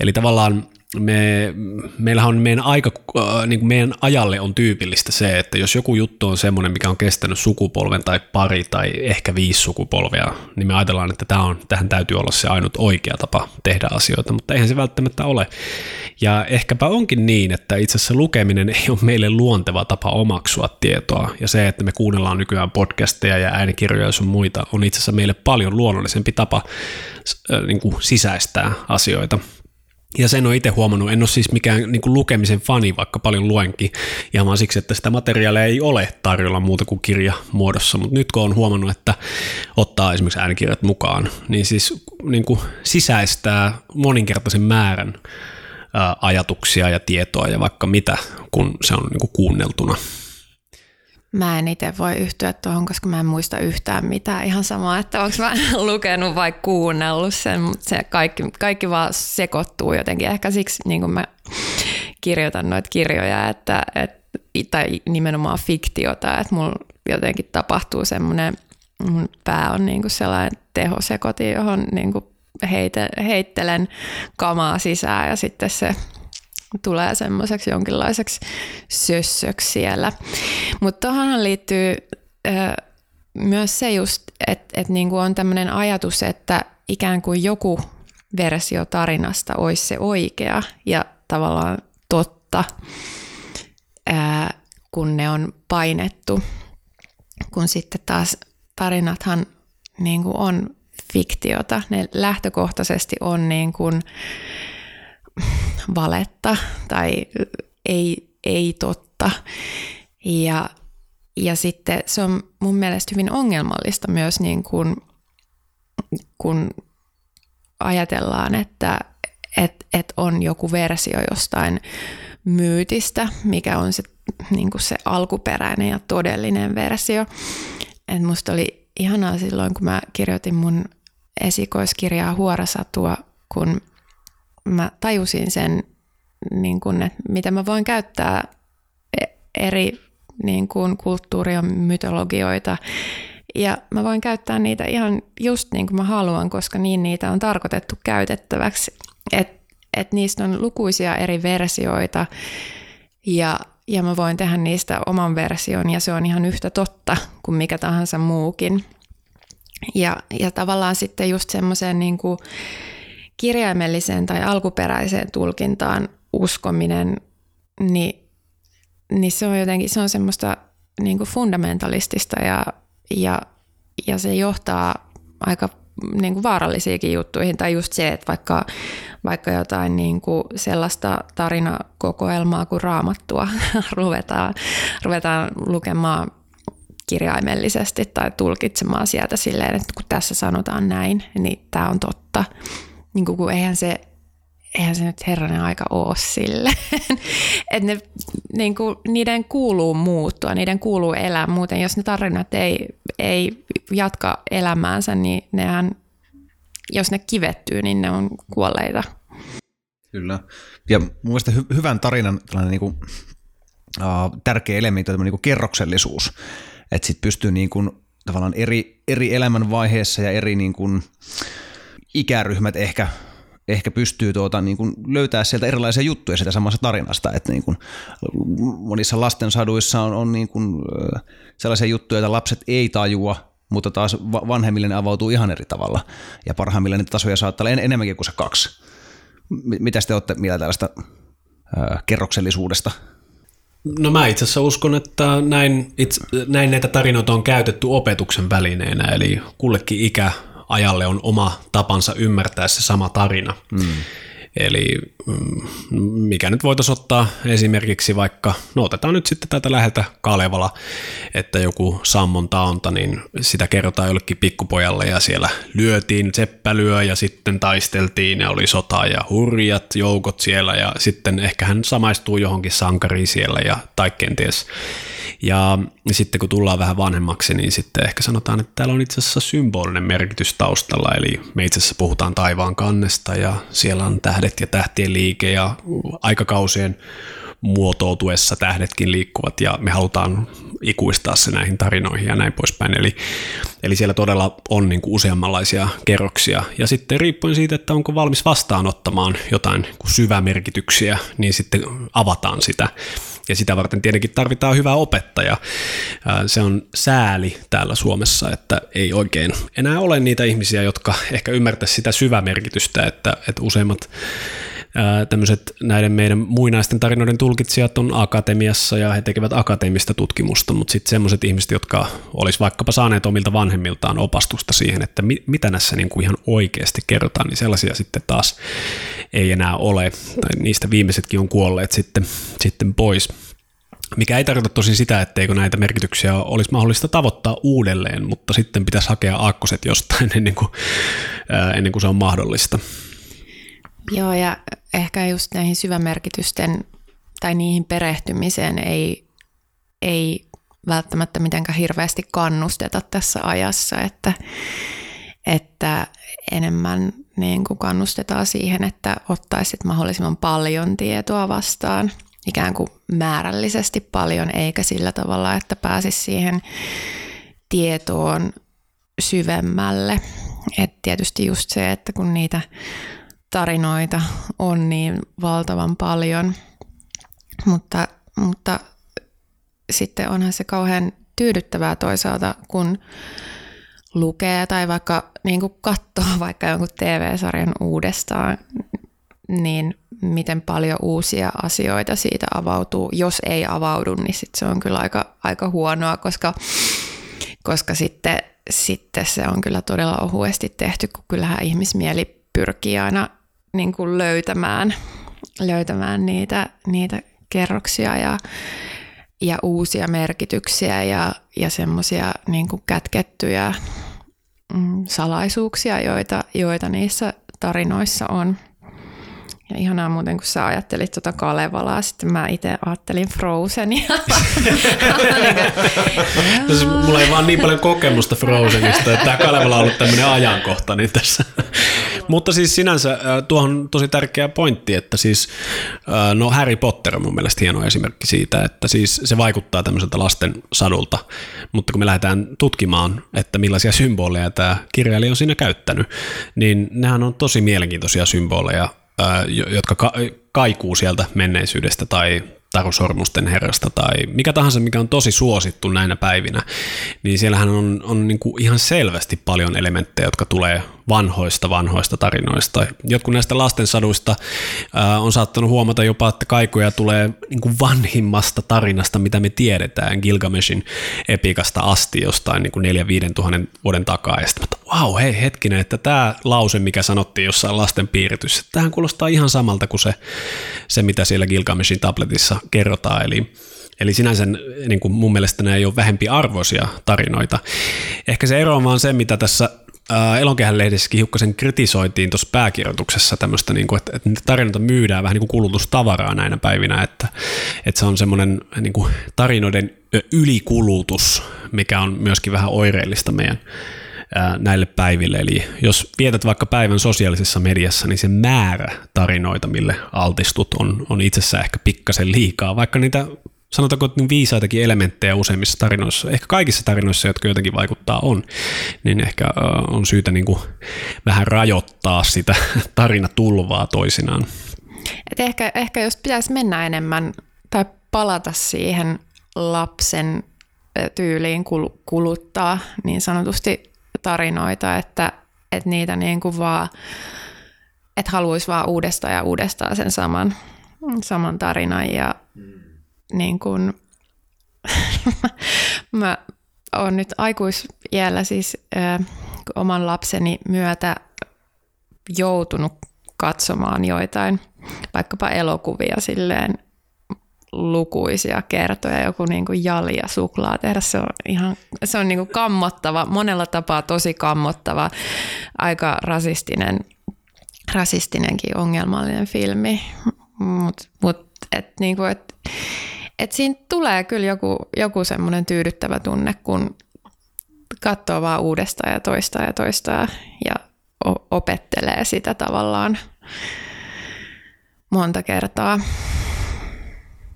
eli tavallaan me, meillähän on meidän, aika, äh, niin kuin meidän ajalle on tyypillistä se, että jos joku juttu on semmoinen, mikä on kestänyt sukupolven tai pari tai ehkä viisi sukupolvea, niin me ajatellaan, että tämä on, tähän täytyy olla se ainut oikea tapa tehdä asioita, mutta eihän se välttämättä ole. Ja ehkäpä onkin niin, että itse asiassa lukeminen ei ole meille luonteva tapa omaksua tietoa, ja se, että me kuunnellaan nykyään podcasteja ja äänikirjoja ja sun muita, on itse asiassa meille paljon luonnollisempi tapa äh, niin kuin sisäistää asioita. Ja sen on itse huomannut, en ole siis mikään niin kuin lukemisen fani, vaikka paljon luenkin, ihan vaan siksi, että sitä materiaalia ei ole tarjolla muuta kuin kirjamuodossa, mutta nyt kun on huomannut, että ottaa esimerkiksi äänikirjat mukaan, niin siis niin kuin sisäistää moninkertaisen määrän ää, ajatuksia ja tietoa ja vaikka mitä, kun se on niin kuin kuunneltuna. Mä en itse voi yhtyä tuohon, koska mä en muista yhtään mitään. Ihan sama, että onko mä lukenut vai kuunnellut sen, mutta se kaikki, kaikki vaan sekoittuu jotenkin. Ehkä siksi niin mä kirjoitan noita kirjoja, että, et, tai nimenomaan fiktiota, että mulla jotenkin tapahtuu semmoinen, mun pää on niin kuin sellainen tehosekoti, johon niin kuin heite, heittelen kamaa sisään ja sitten se tulee semmoiseksi jonkinlaiseksi sössöksi siellä. Mutta tuohonhan liittyy ö, myös se just, että et niinku on tämmöinen ajatus, että ikään kuin joku versio tarinasta olisi se oikea ja tavallaan totta, ää, kun ne on painettu. Kun sitten taas tarinathan niin kuin on fiktiota. Ne lähtökohtaisesti on niin kuin, valetta tai ei, ei totta. Ja, ja sitten se on mun mielestä hyvin ongelmallista myös, niin kuin, kun ajatellaan, että et, et on joku versio jostain myytistä, mikä on se, niin kuin se alkuperäinen ja todellinen versio. Et musta oli ihanaa silloin, kun mä kirjoitin mun esikoiskirjaa Huorasatua, kun mä tajusin sen, niin kun, että mitä mä voin käyttää e- eri niin kun, kulttuuria, mytologioita, ja mä voin käyttää niitä ihan just niin kuin mä haluan, koska niin niitä on tarkoitettu käytettäväksi. Että et niistä on lukuisia eri versioita ja, ja mä voin tehdä niistä oman version ja se on ihan yhtä totta kuin mikä tahansa muukin. Ja, ja tavallaan sitten just semmoiseen niin kuin, kirjaimelliseen tai alkuperäiseen tulkintaan uskominen, niin, niin se on jotenkin se on semmoista niin kuin fundamentalistista ja, ja, ja se johtaa aika niin kuin vaarallisiakin juttuihin. Tai just se, että vaikka, vaikka jotain niin kuin sellaista tarinakokoelmaa kuin raamattua ruvetaan, ruvetaan lukemaan kirjaimellisesti tai tulkitsemaan sieltä silleen, että kun tässä sanotaan näin, niin tämä on totta niin kuin, kun eihän se, eihän se nyt herranen aika ole sille. että ne, niin kuin, niiden kuuluu muuttua, niiden kuuluu elää. Muuten jos ne tarinat ei, ei jatka elämäänsä, niin nehän jos ne kivettyy, niin ne on kuolleita. Kyllä. Ja mun mielestä hy- hyvän tarinan tällainen niin kuin, uh, tärkeä elementti on niin kuin kerroksellisuus. Että sitten pystyy niin kuin, tavallaan eri, eri elämänvaiheessa ja eri niin kuin, ikäryhmät ehkä ehkä pystyy tuota, niin kuin löytää sieltä erilaisia juttuja siitä samasta tarinasta. Että niin kuin monissa lastensaduissa on, on niin kuin, sellaisia juttuja, joita lapset ei tajua, mutta taas vanhemmille ne avautuu ihan eri tavalla. Ja parhaimmillaan niitä tasoja saattaa olla en, enemmänkin kuin se kaksi. Mitä te olette mieltä tällaista äh, kerroksellisuudesta? No mä itse asiassa uskon, että näin, itse, näin näitä tarinoita on käytetty opetuksen välineenä, eli kullekin ikä ajalle on oma tapansa ymmärtää se sama tarina. Mm. Eli mm, mikä nyt voitaisiin ottaa esimerkiksi vaikka, no otetaan nyt sitten tätä läheltä Kalevala, että joku sammon taonta, niin sitä kerrotaan jollekin pikkupojalle ja siellä lyötiin seppälyö ja sitten taisteltiin ja oli sota ja hurjat joukot siellä ja sitten ehkä hän samaistuu johonkin sankariin siellä ja tai kenties ja sitten kun tullaan vähän vanhemmaksi, niin sitten ehkä sanotaan, että täällä on itse asiassa symbolinen merkitys taustalla, eli me itse asiassa puhutaan taivaan kannesta ja siellä on tähdet ja tähtien liike ja aikakausien muotoutuessa tähdetkin liikkuvat ja me halutaan ikuistaa se näihin tarinoihin ja näin poispäin. Eli, eli siellä todella on niin kuin useammanlaisia kerroksia. Ja sitten riippuen siitä, että onko valmis vastaanottamaan jotain syvämerkityksiä, niin sitten avataan sitä ja sitä varten tietenkin tarvitaan hyvää opettaja. Se on sääli täällä Suomessa, että ei oikein enää ole niitä ihmisiä, jotka ehkä ymmärtäisivät sitä syvämerkitystä, että, että useimmat tämmöiset näiden meidän muinaisten tarinoiden tulkitsijat on akatemiassa ja he tekevät akateemista tutkimusta, mutta sitten semmoiset ihmiset, jotka olisi vaikkapa saaneet omilta vanhemmiltaan opastusta siihen, että mi- mitä näissä niin kuin ihan oikeasti kerrotaan, niin sellaisia sitten taas ei enää ole, tai niistä viimeisetkin on kuolleet sitten, sitten pois. Mikä ei tarkoita tosin sitä, etteikö näitä merkityksiä olisi mahdollista tavoittaa uudelleen, mutta sitten pitäisi hakea aakkoset jostain ennen kuin, ennen kuin se on mahdollista. Joo, ja ehkä just näihin syvämerkitysten tai niihin perehtymiseen ei, ei välttämättä mitenkään hirveästi kannusteta tässä ajassa, että, että enemmän niin kuin kannustetaan siihen, että ottaisit mahdollisimman paljon tietoa vastaan, ikään kuin määrällisesti paljon, eikä sillä tavalla, että pääsisi siihen tietoon syvemmälle. Et tietysti just se, että kun niitä tarinoita on niin valtavan paljon, mutta, mutta sitten onhan se kauhean tyydyttävää toisaalta, kun lukee tai vaikka niin kuin katsoo vaikka jonkun TV-sarjan uudestaan, niin miten paljon uusia asioita siitä avautuu. Jos ei avaudu, niin sit se on kyllä aika, aika huonoa, koska, koska sitten, sitten se on kyllä todella ohuesti tehty, kun kyllähän ihmismieli pyrkii aina niin kuin löytämään, löytämään niitä, niitä kerroksia ja, ja uusia merkityksiä ja, ja semmoisia niin kätkettyjä mm, salaisuuksia, joita, joita niissä tarinoissa on. Ja ihanaa muuten, kun sä ajattelit tuota Kalevalaa, sitten mä itse ajattelin Frozenia. siis mulla ei vaan niin paljon kokemusta Frozenista, että tämä Kalevala on ollut tämmöinen ajankohtainen tässä. Mutta siis sinänsä tuohon tosi tärkeä pointti, että siis no Harry Potter on mun mielestä hieno esimerkki siitä, että siis se vaikuttaa tämmöiseltä lasten sadulta, mutta kun me lähdetään tutkimaan, että millaisia symboleja tämä kirjailija on siinä käyttänyt, niin nehän on tosi mielenkiintoisia symboleja, jotka kaikuu sieltä menneisyydestä tai Tarusormusten herrasta tai mikä tahansa, mikä on tosi suosittu näinä päivinä, niin siellähän on, on niin kuin ihan selvästi paljon elementtejä, jotka tulee vanhoista vanhoista tarinoista. Jotkut näistä lastensaduista äh, on saattanut huomata jopa, että kaikuja tulee niin kuin vanhimmasta tarinasta, mitä me tiedetään Gilgameshin epikasta asti jostain niin kuin 4-5 tuhannen vuoden takaa. Ja sitten, wow, hei hetkinen, että tämä lause, mikä sanottiin jossain lasten piirityssä, tähän kuulostaa ihan samalta kuin se, se mitä siellä Gilgameshin tabletissa kerrotaan. Eli Eli sinänsä niin kuin mun mielestä nämä ei ole vähempi arvoisia tarinoita. Ehkä se ero on vaan se, mitä tässä Elonkehän lehdessäkin hiukkasen kritisoitiin tuossa pääkirjoituksessa tämmöistä, niin kuin, että, että tarinoita myydään vähän niin kuin kulutustavaraa näinä päivinä, että, että se on semmoinen niin kuin tarinoiden ylikulutus, mikä on myöskin vähän oireellista meidän ää, näille päiville. Eli jos vietät vaikka päivän sosiaalisessa mediassa, niin se määrä tarinoita, mille altistut, on, on itsessään ehkä pikkasen liikaa, vaikka niitä sanotaanko että viisaitakin elementtejä useimmissa tarinoissa, ehkä kaikissa tarinoissa, jotka jotenkin vaikuttaa on, niin ehkä on syytä niin kuin vähän rajoittaa sitä tarinatulvaa toisinaan. Et ehkä, ehkä jos pitäisi mennä enemmän tai palata siihen lapsen tyyliin kuluttaa niin sanotusti tarinoita, että, että niitä niin kuin vaan, että haluaisi vaan uudestaan ja uudestaan sen saman, saman tarinan ja mm. Niin kuin, mä oon nyt aikuisiällä siis äh, oman lapseni myötä joutunut katsomaan joitain vaikkapa elokuvia silleen lukuisia kertoja, joku niin kuin jalja suklaa tehdä. Se on ihan se on niin kuin kammottava, monella tapaa tosi kammottava, aika rasistinen, rasistinenkin ongelmallinen filmi. Mutta mut, et niin kuin, et, et siinä tulee kyllä joku, joku semmoinen tyydyttävä tunne, kun katsoo vaan uudestaan ja toistaa ja toistaa ja opettelee sitä tavallaan monta kertaa.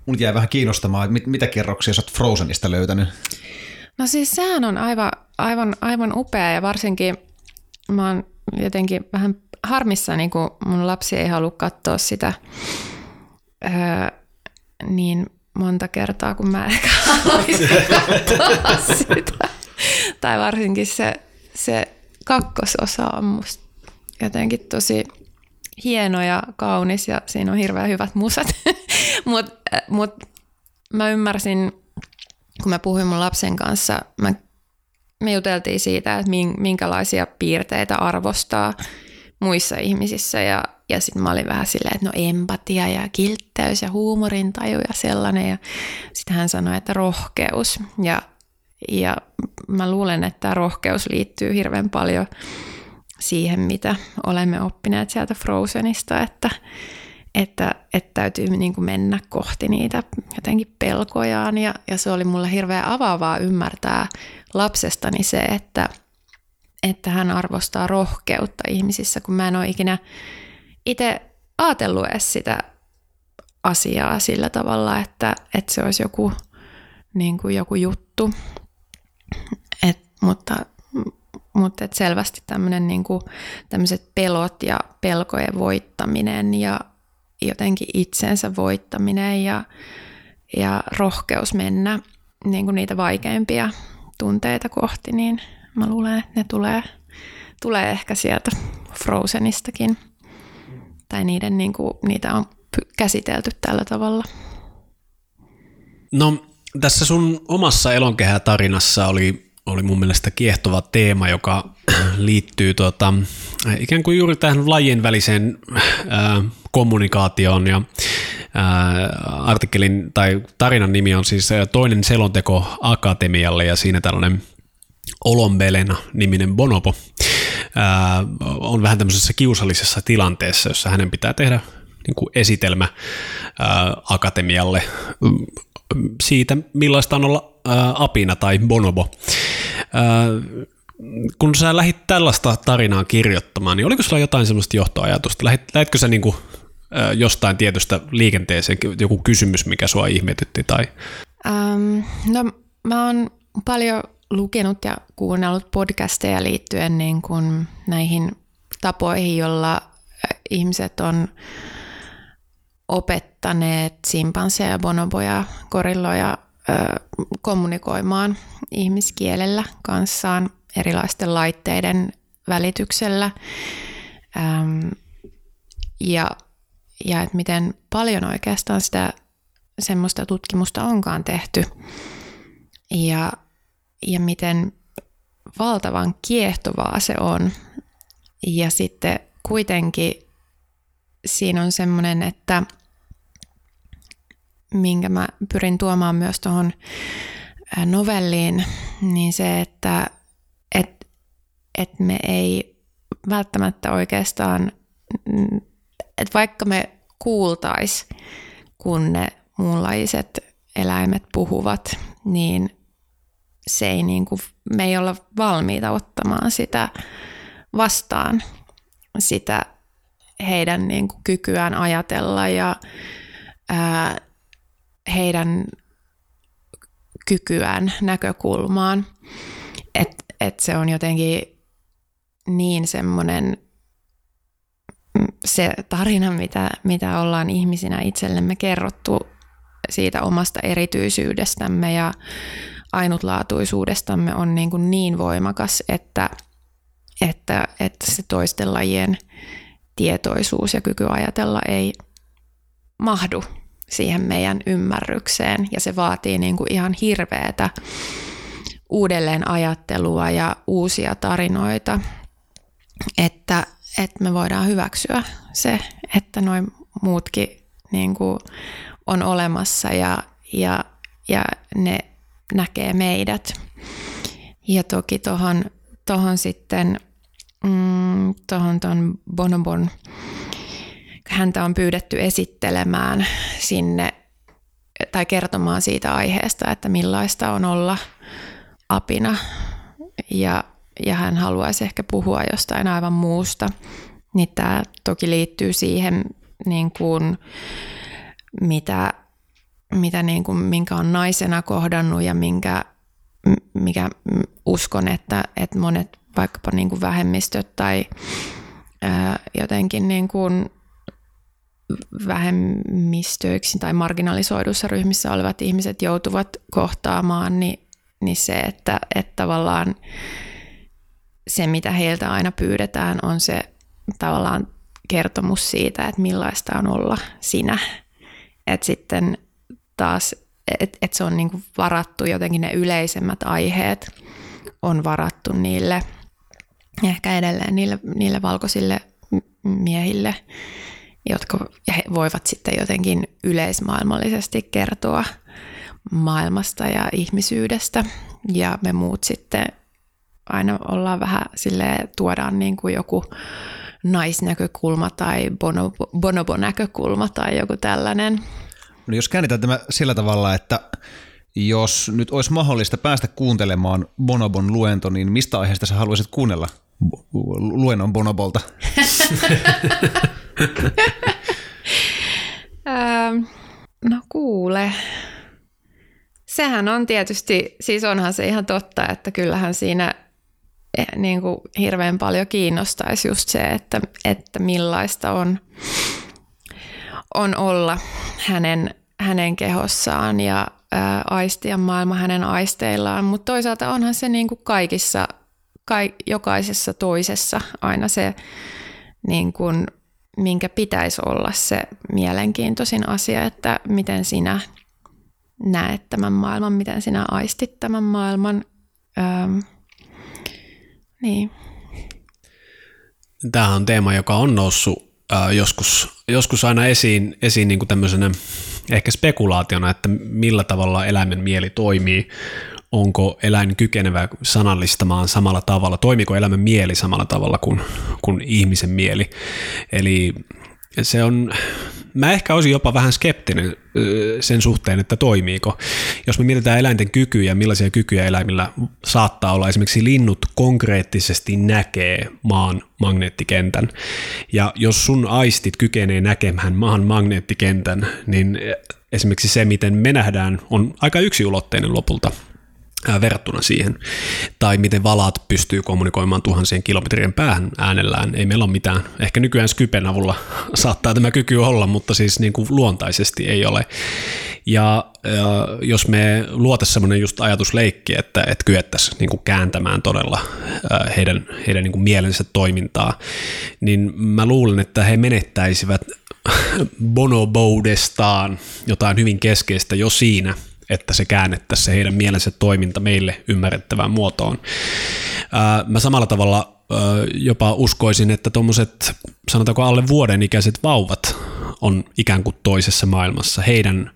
Mun jäi vähän kiinnostamaan, että mit, mitä kerroksia sä oot Frozenista löytänyt? No siis sehän on aivan, aivan, aivan upea ja varsinkin mä oon jotenkin vähän harmissani, kun mun lapsi ei halua katsoa sitä öö, niin monta kertaa, kun mä ehkä haluaisin sitä. Tai varsinkin se, se kakkososa on musta jotenkin tosi hieno ja kaunis ja siinä on hirveän hyvät musat. Mutta mut mä ymmärsin, kun mä puhuin mun lapsen kanssa, mä, me juteltiin siitä, että minkälaisia piirteitä arvostaa muissa ihmisissä ja, ja sitten mä olin vähän silleen, että no empatia ja kiltteys ja huumorintaju ja sellainen ja sitten hän sanoi, että rohkeus ja, ja mä luulen, että tämä rohkeus liittyy hirveän paljon siihen, mitä olemme oppineet sieltä Frozenista, että, että, että täytyy niin kuin mennä kohti niitä jotenkin pelkojaan. Ja, ja se oli mulle hirveän avaavaa ymmärtää lapsestani se, että, että hän arvostaa rohkeutta ihmisissä, kun mä en ole ikinä itse ajatellut edes sitä asiaa sillä tavalla, että, että se olisi joku, niin kuin joku juttu. Et, mutta mutta et selvästi tämmöinen niinku, tämmöiset pelot ja pelkojen voittaminen ja jotenkin itsensä voittaminen ja, ja rohkeus mennä niinku niitä vaikeimpia tunteita kohti, niin mä luulen, että ne tulee, tulee ehkä sieltä Frozenistakin. Tai niiden, niinku, niitä on käsitelty tällä tavalla. No tässä sun omassa elonkehätarinassa oli oli mun mielestä kiehtova teema, joka liittyy tota, ikään kuin juuri tähän lajien väliseen ää, kommunikaatioon ja ää, artikkelin tai tarinan nimi on siis toinen selonteko Akatemialle ja siinä tällainen Olombelena niminen bonobo ää, on vähän tämmöisessä kiusallisessa tilanteessa, jossa hänen pitää tehdä niin kuin esitelmä ää, Akatemialle siitä, millaista on olla ää, apina tai bonobo kun sä lähit tällaista tarinaa kirjoittamaan, niin oliko sulla jotain semmoista johtoajatusta? Lähit, lähitkö sä niinku, jostain tietystä liikenteeseen, joku kysymys, mikä sua ihmetytti? Tai? Um, no mä oon paljon lukenut ja kuunnellut podcasteja liittyen niin kuin näihin tapoihin, jolla ihmiset on opettaneet simpansseja ja bonoboja, korilloja kommunikoimaan ihmiskielellä kanssaan erilaisten laitteiden välityksellä. ja, ja että miten paljon oikeastaan sitä semmoista tutkimusta onkaan tehty. Ja, ja miten valtavan kiehtovaa se on. Ja sitten kuitenkin siinä on semmoinen, että – minkä mä pyrin tuomaan myös tuohon novelliin, niin se, että et, et me ei välttämättä oikeastaan, että vaikka me kuultais, kun ne muunlaiset eläimet puhuvat, niin se ei niin kuin, me ei olla valmiita ottamaan sitä vastaan, sitä heidän niin kuin kykyään ajatella ja ää, heidän kykyään näkökulmaan. Että et se on jotenkin niin semmoinen se tarina, mitä, mitä ollaan ihmisinä itsellemme kerrottu siitä omasta erityisyydestämme ja ainutlaatuisuudestamme on niin, kuin niin voimakas, että, että, että se toisten lajien tietoisuus ja kyky ajatella ei mahdu siihen meidän ymmärrykseen. Ja se vaatii niin kuin ihan hirveätä uudelleen ajattelua ja uusia tarinoita, että, että me voidaan hyväksyä se, että noin muutkin niin kuin on olemassa ja, ja, ja ne näkee meidät. Ja toki tuohon tohon sitten, mm, tuohon ton Bonobon, häntä on pyydetty esittelemään sinne tai kertomaan siitä aiheesta, että millaista on olla apina. Ja, ja hän haluaisi ehkä puhua jostain aivan muusta. Niin tämä toki liittyy siihen, niin kuin, mitä, mitä niin kuin, minkä on naisena kohdannut ja minkä, mikä uskon, että, että monet vaikkapa niin kuin vähemmistöt tai ää, jotenkin niin kuin vähemmistöiksi tai marginalisoidussa ryhmissä olevat ihmiset joutuvat kohtaamaan, niin, niin se, että, että tavallaan se, mitä heiltä aina pyydetään, on se tavallaan kertomus siitä, että millaista on olla sinä. Että sitten taas, että et se on niinku varattu jotenkin ne yleisemmät aiheet on varattu niille, ehkä edelleen niille, niille valkoisille miehille, jotka voivat sitten jotenkin yleismaailmallisesti kertoa maailmasta ja ihmisyydestä. Ja me muut sitten aina ollaan vähän sille tuodaan niin kuin joku naisnäkökulma tai bonobo, bonobo-näkökulma tai joku tällainen. No jos käännetään tämä sillä tavalla, että jos nyt olisi mahdollista päästä kuuntelemaan Bonobon luento, niin mistä aiheesta sä haluaisit kuunnella luennon Bonobolta? no kuule. Sehän on tietysti, siis onhan se ihan totta, että kyllähän siinä eh, niin kuin hirveän paljon kiinnostaisi just se, että, että millaista on, on olla hänen, hänen kehossaan ja aistia maailma hänen aisteillaan, mutta toisaalta onhan se niin kuin kaikissa, ka, jokaisessa toisessa aina se, niin kuin, minkä pitäisi olla se mielenkiintoisin asia, että miten sinä näet tämän maailman, miten sinä aistit tämän maailman. Öm, niin. Tämä on teema, joka on noussut äh, joskus, joskus aina esiin, esiin niin kuin tämmöisenä ehkä spekulaationa, että millä tavalla eläimen mieli toimii, onko eläin kykenevä sanallistamaan samalla tavalla, toimiko eläimen mieli samalla tavalla kuin, kuin ihmisen mieli. Eli se on, mä ehkä olisin jopa vähän skeptinen sen suhteen, että toimiiko. Jos me mietitään eläinten kykyjä, millaisia kykyjä eläimillä saattaa olla, esimerkiksi linnut konkreettisesti näkee maan magneettikentän. Ja jos sun aistit kykenee näkemään maan magneettikentän, niin esimerkiksi se, miten me nähdään, on aika yksiulotteinen lopulta verrattuna siihen. Tai miten valaat pystyy kommunikoimaan tuhansien kilometrien päähän äänellään. Ei meillä ole mitään. Ehkä nykyään Skypen avulla saattaa tämä kyky olla, mutta siis niin kuin luontaisesti ei ole. Ja, ja jos me luotaisiin semmoinen just ajatusleikki, että, että kyettäisiin niin kuin kääntämään todella heidän, heidän niin kuin mielensä toimintaa, niin mä luulen, että he menettäisivät bonoboudestaan jotain hyvin keskeistä jo siinä, että se käännettäisiin se heidän mielensä toiminta meille ymmärrettävään muotoon. Mä samalla tavalla jopa uskoisin, että tuommoiset, sanotaanko alle vuoden ikäiset vauvat on ikään kuin toisessa maailmassa. Heidän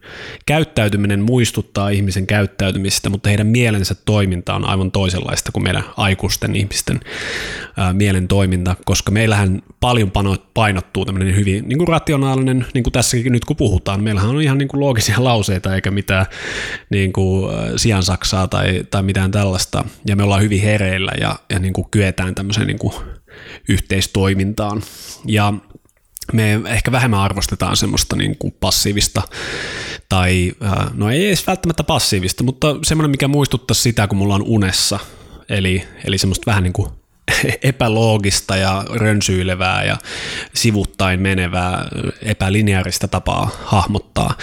käyttäytyminen muistuttaa ihmisen käyttäytymistä, mutta heidän mielensä toiminta on aivan toisenlaista kuin meidän aikuisten ihmisten ää, mielen toiminta, koska meillähän paljon painottuu tämmöinen hyvin niin kuin rationaalinen, niin kuin tässäkin nyt kun puhutaan, meillähän on ihan niin kuin loogisia lauseita eikä mitään niin kuin siansaksaa tai, tai mitään tällaista, ja me ollaan hyvin hereillä ja, ja niin kuin kyetään tämmöiseen niin kuin yhteistoimintaan. Ja me ehkä vähemmän arvostetaan semmoista niin kuin passiivista, tai no ei edes välttämättä passiivista, mutta semmoinen, mikä muistuttaa sitä, kun mulla on unessa, eli, eli semmoista vähän niin kuin epäloogista ja rönsyilevää ja sivuttain menevää epälineaarista tapaa hahmottaa.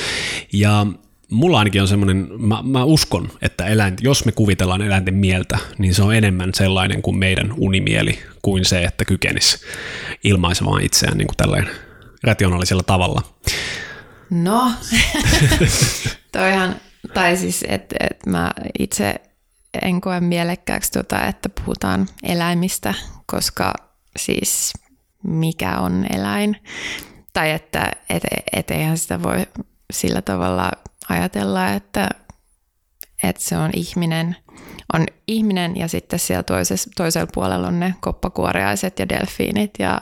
Ja mulla ainakin on semmoinen, mä, mä uskon, että eläint, jos me kuvitellaan eläinten mieltä, niin se on enemmän sellainen kuin meidän unimieli, kuin se, että kykenisi ilmaisemaan itseään niin kuin tällainen rationaalisella tavalla. No, toihan, tai siis, että et mä itse en koe mielekkääksi, tota, että puhutaan eläimistä, koska siis mikä on eläin, tai että et, et eihän sitä voi sillä tavalla ajatella, että, että se on ihminen, on ihminen ja sitten siellä toisessa, toisella puolella on ne koppakuoriaiset ja delfiinit ja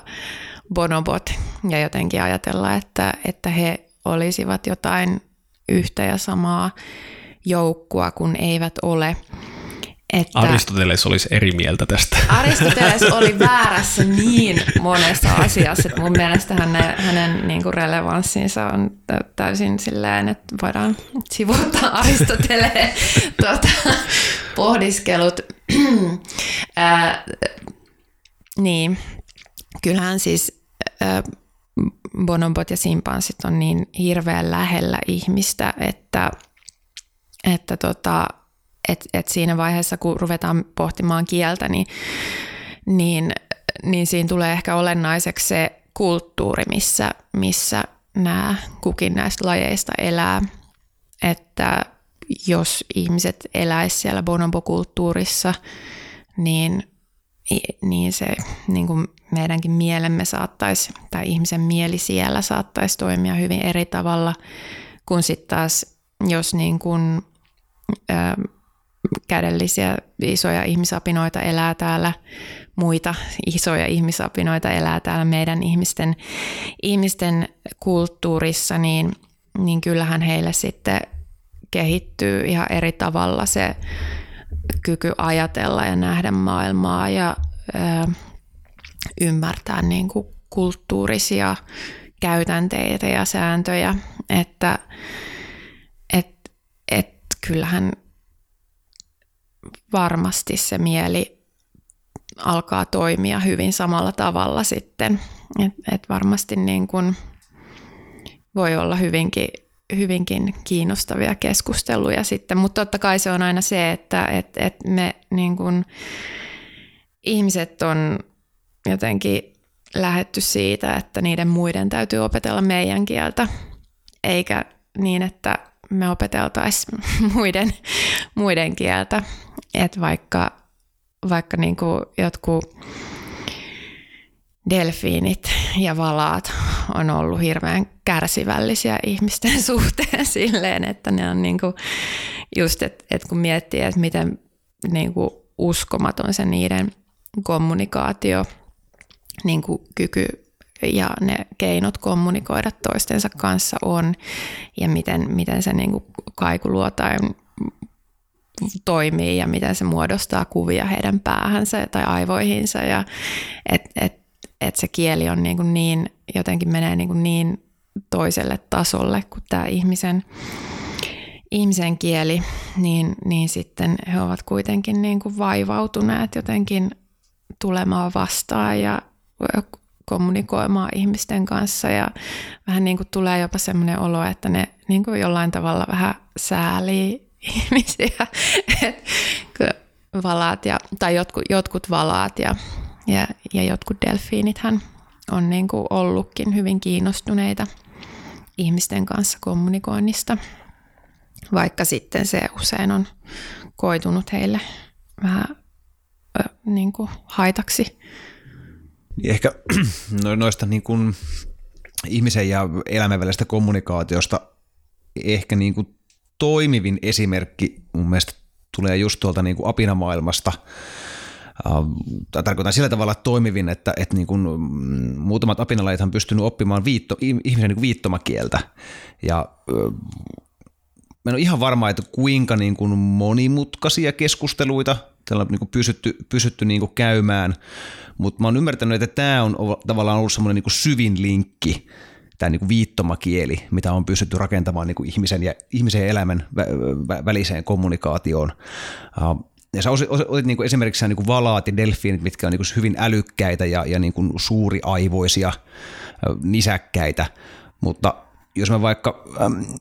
bonobot ja jotenkin ajatella, että, että he olisivat jotain yhtä ja samaa joukkua, kun eivät ole. Että Aristoteles olisi eri mieltä tästä. Aristoteles oli väärässä niin monessa asiassa, että mun mielestä hänen, hänen niin kuin relevanssinsa on täysin silleen, että voidaan sivuuttaa Aristoteleen tuota, pohdiskelut. Ää, niin, kyllähän siis ää, bonobot ja simpanssit on niin hirveän lähellä ihmistä, että, että tota, et, et siinä vaiheessa, kun ruvetaan pohtimaan kieltä, niin, niin, niin siinä tulee ehkä olennaiseksi se kulttuuri, missä, missä nämä kukin näistä lajeista elää. Että jos ihmiset eläisivät siellä bonobokulttuurissa, niin, niin se niin kuin meidänkin mielemme saattaisi, tai ihmisen mieli siellä saattaisi toimia hyvin eri tavalla kuin sitten taas, jos niin kuin, kädellisiä isoja ihmisapinoita elää täällä, muita isoja ihmisapinoita elää täällä meidän ihmisten, ihmisten kulttuurissa, niin, niin kyllähän heille sitten kehittyy ihan eri tavalla se kyky ajatella ja nähdä maailmaa ja ö, ymmärtää niin kuin kulttuurisia käytänteitä ja sääntöjä, että et, et kyllähän varmasti se mieli alkaa toimia hyvin samalla tavalla sitten. Et, et varmasti niin kun voi olla hyvinkin, hyvinkin kiinnostavia keskusteluja sitten, mutta totta kai se on aina se, että et, et me niin kun, ihmiset on jotenkin lähetty siitä, että niiden muiden täytyy opetella meidän kieltä, eikä niin, että me opeteltaisiin muiden, muiden kieltä. Että vaikka, vaikka niin kuin jotkut delfiinit ja valaat on ollut hirveän kärsivällisiä ihmisten suhteen silleen, että ne on niin kuin just, että, että kun miettii, että miten niin kuin uskomaton se niiden kommunikaatio niin kuin kyky ja ne keinot kommunikoida toistensa kanssa on ja miten, miten se niin kuin kaikuluotain toimii ja miten se muodostaa kuvia heidän päähänsä tai aivoihinsa. Ja että et, et se kieli on niin, kuin niin jotenkin menee niin, kuin niin toiselle tasolle kuin tämä ihmisen, ihmisen kieli, niin, niin sitten he ovat kuitenkin niin kuin vaivautuneet jotenkin tulemaan vastaan ja kommunikoimaan ihmisten kanssa. Ja vähän niin kuin tulee jopa semmoinen olo, että ne niin kuin jollain tavalla vähän säälii ihmisiä, valaat ja, tai jotkut, jotkut valaat ja, ja, ja jotkut delfiinithän on niin kuin ollutkin hyvin kiinnostuneita ihmisten kanssa kommunikoinnista, vaikka sitten se usein on koitunut heille vähän niin kuin haitaksi. Niin ehkä noista niin kuin ihmisen ja eläimen välisestä kommunikaatiosta ehkä niin kuin toimivin esimerkki mun mielestä tulee just tuolta niin kuin apinamaailmasta. Tai tarkoitan sillä tavalla toimivin, että, että niin kuin mm, muutamat apinalajit on pystynyt oppimaan viitto, ihmisen niin kuin viittomakieltä. Ja mä en ole ihan varma, että kuinka niin kuin monimutkaisia keskusteluita tällä on niin kuin pysytty, pysytty niin kuin käymään, mutta mä oon ymmärtänyt, että tämä on tavallaan ollut semmoinen niin syvin linkki tämä niin kuin viittomakieli, mitä on pystytty rakentamaan niin kuin ihmisen ja ihmisen ja elämän väliseen kommunikaatioon. Ja sä olit, olit niin kuin esimerkiksi niin kuin valaat ja delfiinit, mitkä on niin kuin hyvin älykkäitä ja, ja niin kuin suuriaivoisia, nisäkkäitä, mutta jos me vaikka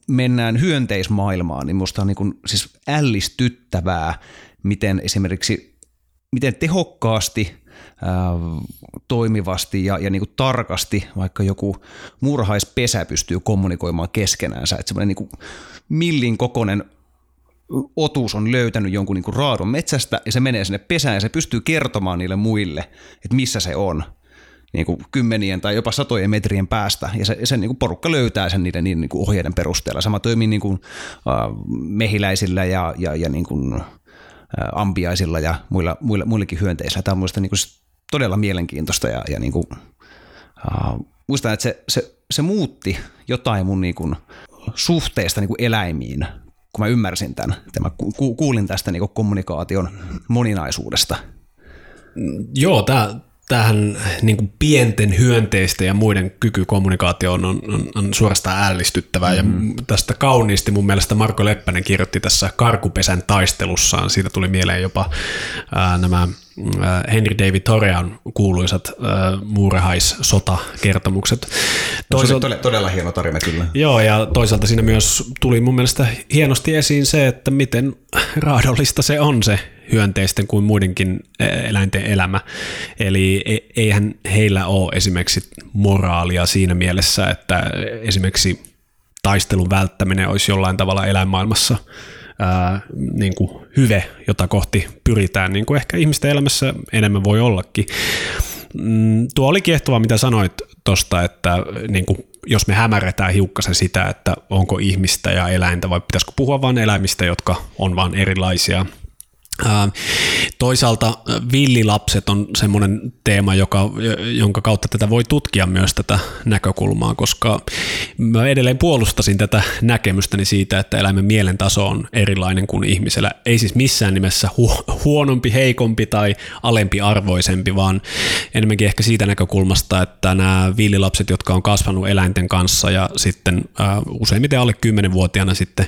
mennään hyönteismaailmaan, niin musta on niin kuin, siis ällistyttävää, miten esimerkiksi miten tehokkaasti toimivasti ja, ja niin kuin tarkasti vaikka joku murhaispesä pystyy kommunikoimaan keskenäänsä. Että semmoinen niin millin kokoinen otus on löytänyt jonkun niin kuin raadon metsästä ja se menee sinne pesään ja se pystyy kertomaan niille muille, että missä se on niin kuin kymmenien tai jopa satojen metrien päästä, ja se, se niin kuin porukka löytää sen niiden niin, niin kuin ohjeiden perusteella. Sama toimii niin kuin, uh, mehiläisillä ja, ja, ja niin kuin, ampiaisilla ja muilla, muilla, muillekin hyönteisillä. Tämä on mielestäni niin todella mielenkiintoista ja, ja niin kuin, uh, muistan, että se, se, se muutti jotain mun niin kuin suhteesta niin kuin eläimiin, kun mä ymmärsin tämän. Mä kuulin tästä niin kuin kommunikaation moninaisuudesta. Joo, tämä tähän niin kuin pienten hyönteisten ja muiden kyky kommunikaatioon on, on, on suorastaan ällistyttävää. Mm-hmm. Ja tästä kauniisti mun mielestä Marko Leppänen kirjoitti tässä Karkupesän taistelussaan. Siitä tuli mieleen jopa ää, nämä Henry David Thorean kuuluisat äh, muurehais-sotakertomukset. Toisaalta, todella, todella hieno tarina kyllä. Joo, ja toisaalta siinä myös tuli mun mielestä hienosti esiin se, että miten raadollista se on se hyönteisten kuin muidenkin eläinten elämä. Eli e, eihän heillä ole esimerkiksi moraalia siinä mielessä, että esimerkiksi taistelun välttäminen olisi jollain tavalla eläinmaailmassa ää, niin kuin hyve, jota kohti pyritään, niin kuin ehkä ihmisten elämässä enemmän voi ollakin. Mm, tuo oli kiehtova, mitä sanoit tuosta, että niin kuin, jos me hämärretään hiukkasen sitä, että onko ihmistä ja eläintä vai pitäisikö puhua vain eläimistä, jotka on vain erilaisia – Toisaalta villilapset on semmoinen teema, joka, jonka kautta tätä voi tutkia myös tätä näkökulmaa, koska mä edelleen puolustasin tätä näkemystäni siitä, että eläimen mielen taso on erilainen kuin ihmisellä. Ei siis missään nimessä hu- huonompi, heikompi tai alempi arvoisempi, vaan enemmänkin ehkä siitä näkökulmasta, että nämä villilapset, jotka on kasvanut eläinten kanssa ja sitten äh, useimmiten alle 10-vuotiaana sitten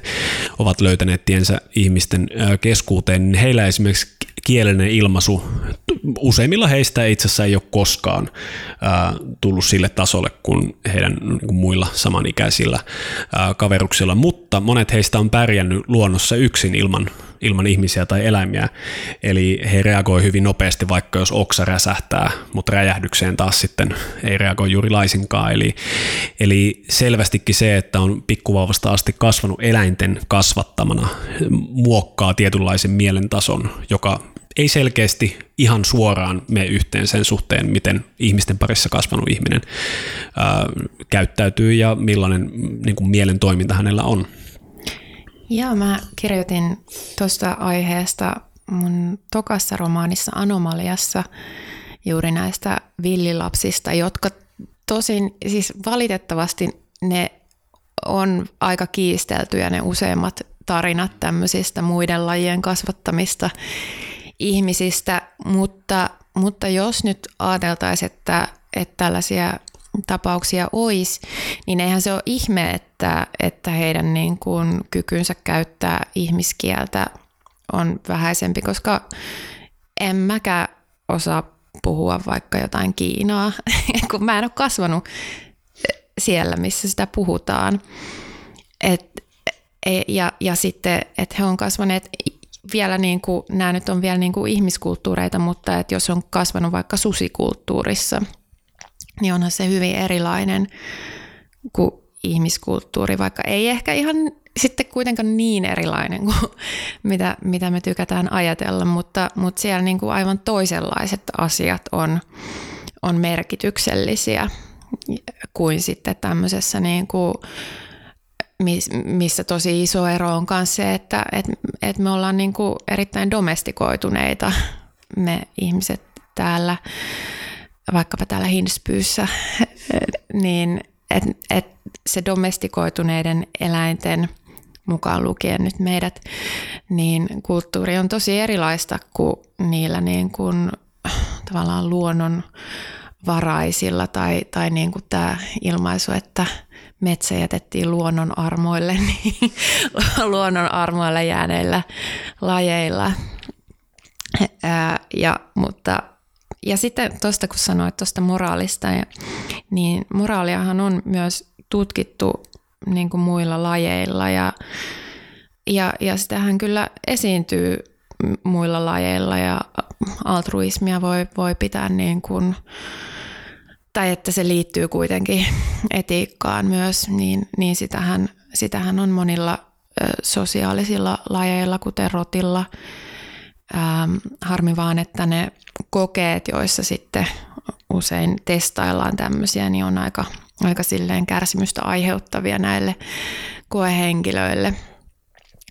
ovat löytäneet tiensä ihmisten äh, keskuuteen, niin heillä heillä esimerkiksi kielinen ilmaisu, useimmilla heistä itse asiassa ei ole koskaan ää, tullut sille tasolle kuin heidän niin kuin muilla samanikäisillä ää, kaveruksilla, mutta monet heistä on pärjännyt luonnossa yksin ilman ilman ihmisiä tai eläimiä. Eli he reagoi hyvin nopeasti, vaikka jos oksa räsähtää, mutta räjähdykseen taas sitten ei reagoi juuri laisinkaan. Eli, eli selvästikin se, että on pikkuvauvasta asti kasvanut eläinten kasvattamana, muokkaa tietynlaisen mielentason, joka ei selkeästi ihan suoraan me yhteen sen suhteen, miten ihmisten parissa kasvanut ihminen ää, käyttäytyy ja millainen niin kuin mielen toiminta hänellä on. Joo, mä kirjoitin tuosta aiheesta mun tokassa romaanissa Anomaliassa juuri näistä villilapsista, jotka tosin siis valitettavasti ne on aika kiisteltyjä ne useimmat tarinat tämmöisistä muiden lajien kasvattamista ihmisistä, mutta, mutta jos nyt ajateltaisiin, että, että tällaisia tapauksia olisi, niin eihän se ole ihme, että, että heidän niin kuin kykynsä käyttää ihmiskieltä on vähäisempi, koska en mäkään osaa puhua vaikka jotain Kiinaa, kun mä en ole kasvanut siellä, missä sitä puhutaan. Et, e, ja, ja sitten, että he on kasvaneet vielä niin kuin, nämä nyt on vielä niin kuin ihmiskulttuureita, mutta että jos on kasvanut vaikka susikulttuurissa – niin onhan se hyvin erilainen kuin ihmiskulttuuri, vaikka ei ehkä ihan sitten kuitenkaan niin erilainen kuin mitä, mitä me tykätään ajatella, mutta, mutta siellä niin kuin aivan toisenlaiset asiat on, on merkityksellisiä. kuin sitten tämmöisessä niin kuin, missä tosi iso ero on myös se, että et, et me ollaan niin kuin erittäin domestikoituneita me ihmiset täällä, vaikkapa täällä Hinspyyssä, niin et, et se domestikoituneiden eläinten mukaan lukien nyt meidät, niin kulttuuri on tosi erilaista kuin niillä niin kuin, tavallaan luonnon varaisilla tai, tai niin kuin tämä ilmaisu, että metsä jätettiin luonnon armoille, niin luonnon armoille jääneillä lajeilla. Ja, mutta, ja sitten tuosta kun sanoit tuosta moraalista, niin moraaliahan on myös tutkittu niin kuin muilla lajeilla ja, ja, ja sitähän kyllä esiintyy muilla lajeilla ja altruismia voi, voi pitää niin kuin, tai että se liittyy kuitenkin etiikkaan myös, niin, niin sitähän, sitähän on monilla sosiaalisilla lajeilla, kuten rotilla. Ähm, harmi vaan, että ne kokeet, joissa sitten usein testaillaan tämmöisiä, niin on aika, aika silleen kärsimystä aiheuttavia näille koehenkilöille.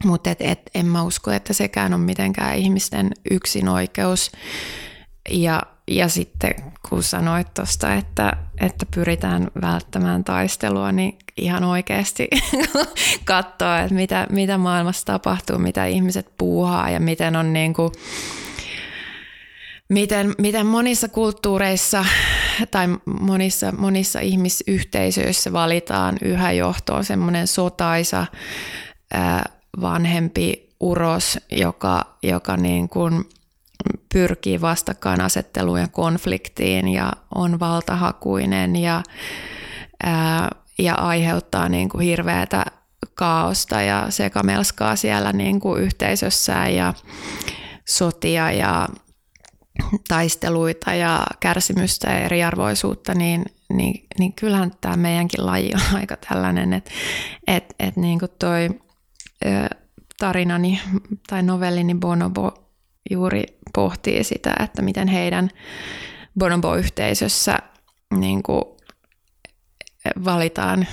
Mutta et, et, en mä usko, että sekään on mitenkään ihmisten yksinoikeus. Ja, ja sitten kun sanoit tuosta, että, että pyritään välttämään taistelua, niin ihan oikeasti katsoa, että mitä, mitä maailmassa tapahtuu, mitä ihmiset puuhaa ja miten on niin kuin, miten, miten monissa kulttuureissa tai monissa, monissa ihmisyhteisöissä valitaan yhä johtoon semmoinen sotaisa ää, vanhempi uros, joka, joka niin kuin pyrkii vastakkainasetteluun ja konfliktiin ja on valtahakuinen ja, ää, ja aiheuttaa niin kuin hirveätä kaaosta ja sekamelskaa siellä niin kuin yhteisössään ja sotia ja taisteluita ja kärsimystä ja eriarvoisuutta, niin, niin, niin kyllähän tämä meidänkin laji on aika tällainen, että et, et niin kuin toi ö, tarinani tai novellini Bonobo juuri pohtii sitä, että miten heidän Bonobo-yhteisössä niin kuin valitaan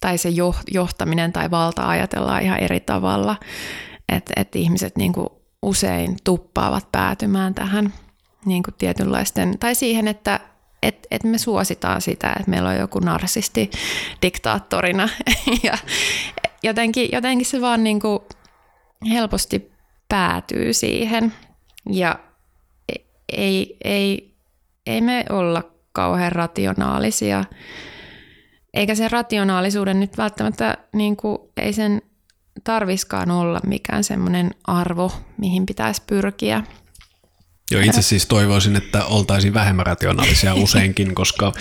tai se johtaminen tai valta ajatellaan ihan eri tavalla, että, että ihmiset niin kuin usein tuppaavat päätymään tähän niin kuin tietynlaisten, tai siihen, että et, et me suositaan sitä, että meillä on joku narsisti diktaattorina ja jotenkin, jotenkin se vaan niin kuin helposti päätyy siihen ja ei, ei, ei me olla kauhean rationaalisia. Eikä se rationaalisuuden nyt välttämättä, niin kuin, ei sen tarviskaan olla mikään semmoinen arvo, mihin pitäisi pyrkiä. Joo, itse siis toivoisin, että oltaisiin vähemmän rationaalisia useinkin, koska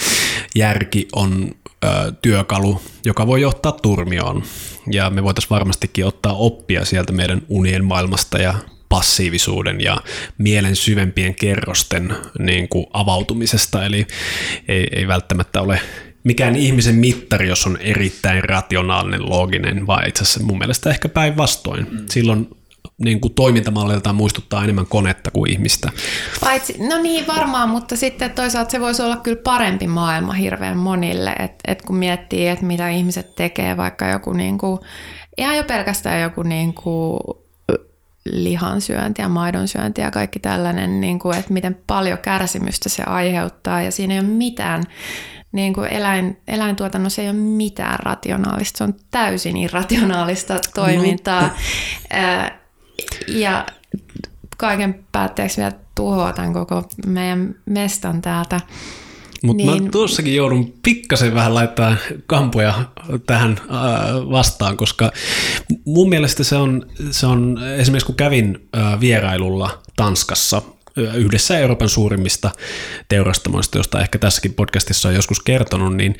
järki on ö, työkalu, joka voi johtaa turmioon. Ja me voitaisiin varmastikin ottaa oppia sieltä meidän unien maailmasta ja passiivisuuden ja mielen syvempien kerrosten niin kuin avautumisesta. Eli ei, ei välttämättä ole mikään ihmisen mittari, jos on erittäin rationaalinen, looginen, vaan itse asiassa mun mielestä ehkä päinvastoin. Mm. Silloin niin kuin toimintamalliltaan muistuttaa enemmän konetta kuin ihmistä. Paitsi, no niin varmaan, mutta sitten toisaalta se voisi olla kyllä parempi maailma hirveän monille, että et kun miettii, että mitä ihmiset tekee, vaikka joku niin kuin, ihan jo pelkästään joku niin kuin lihansyönti ja maidonsyönti ja kaikki tällainen, niin kuin, että miten paljon kärsimystä se aiheuttaa ja siinä ei ole mitään niin kuin eläin, eläintuotannossa ei ole mitään rationaalista, se on täysin irrationaalista toimintaa. No. Ja kaiken päätteeksi vielä tuhoatan koko meidän mestan täältä. Mutta niin. mä tuossakin joudun pikkasen vähän laittaa kampoja tähän vastaan, koska mun mielestä se on, se on esimerkiksi kun kävin vierailulla Tanskassa yhdessä Euroopan suurimmista teurastamoista, josta ehkä tässäkin podcastissa on joskus kertonut, niin,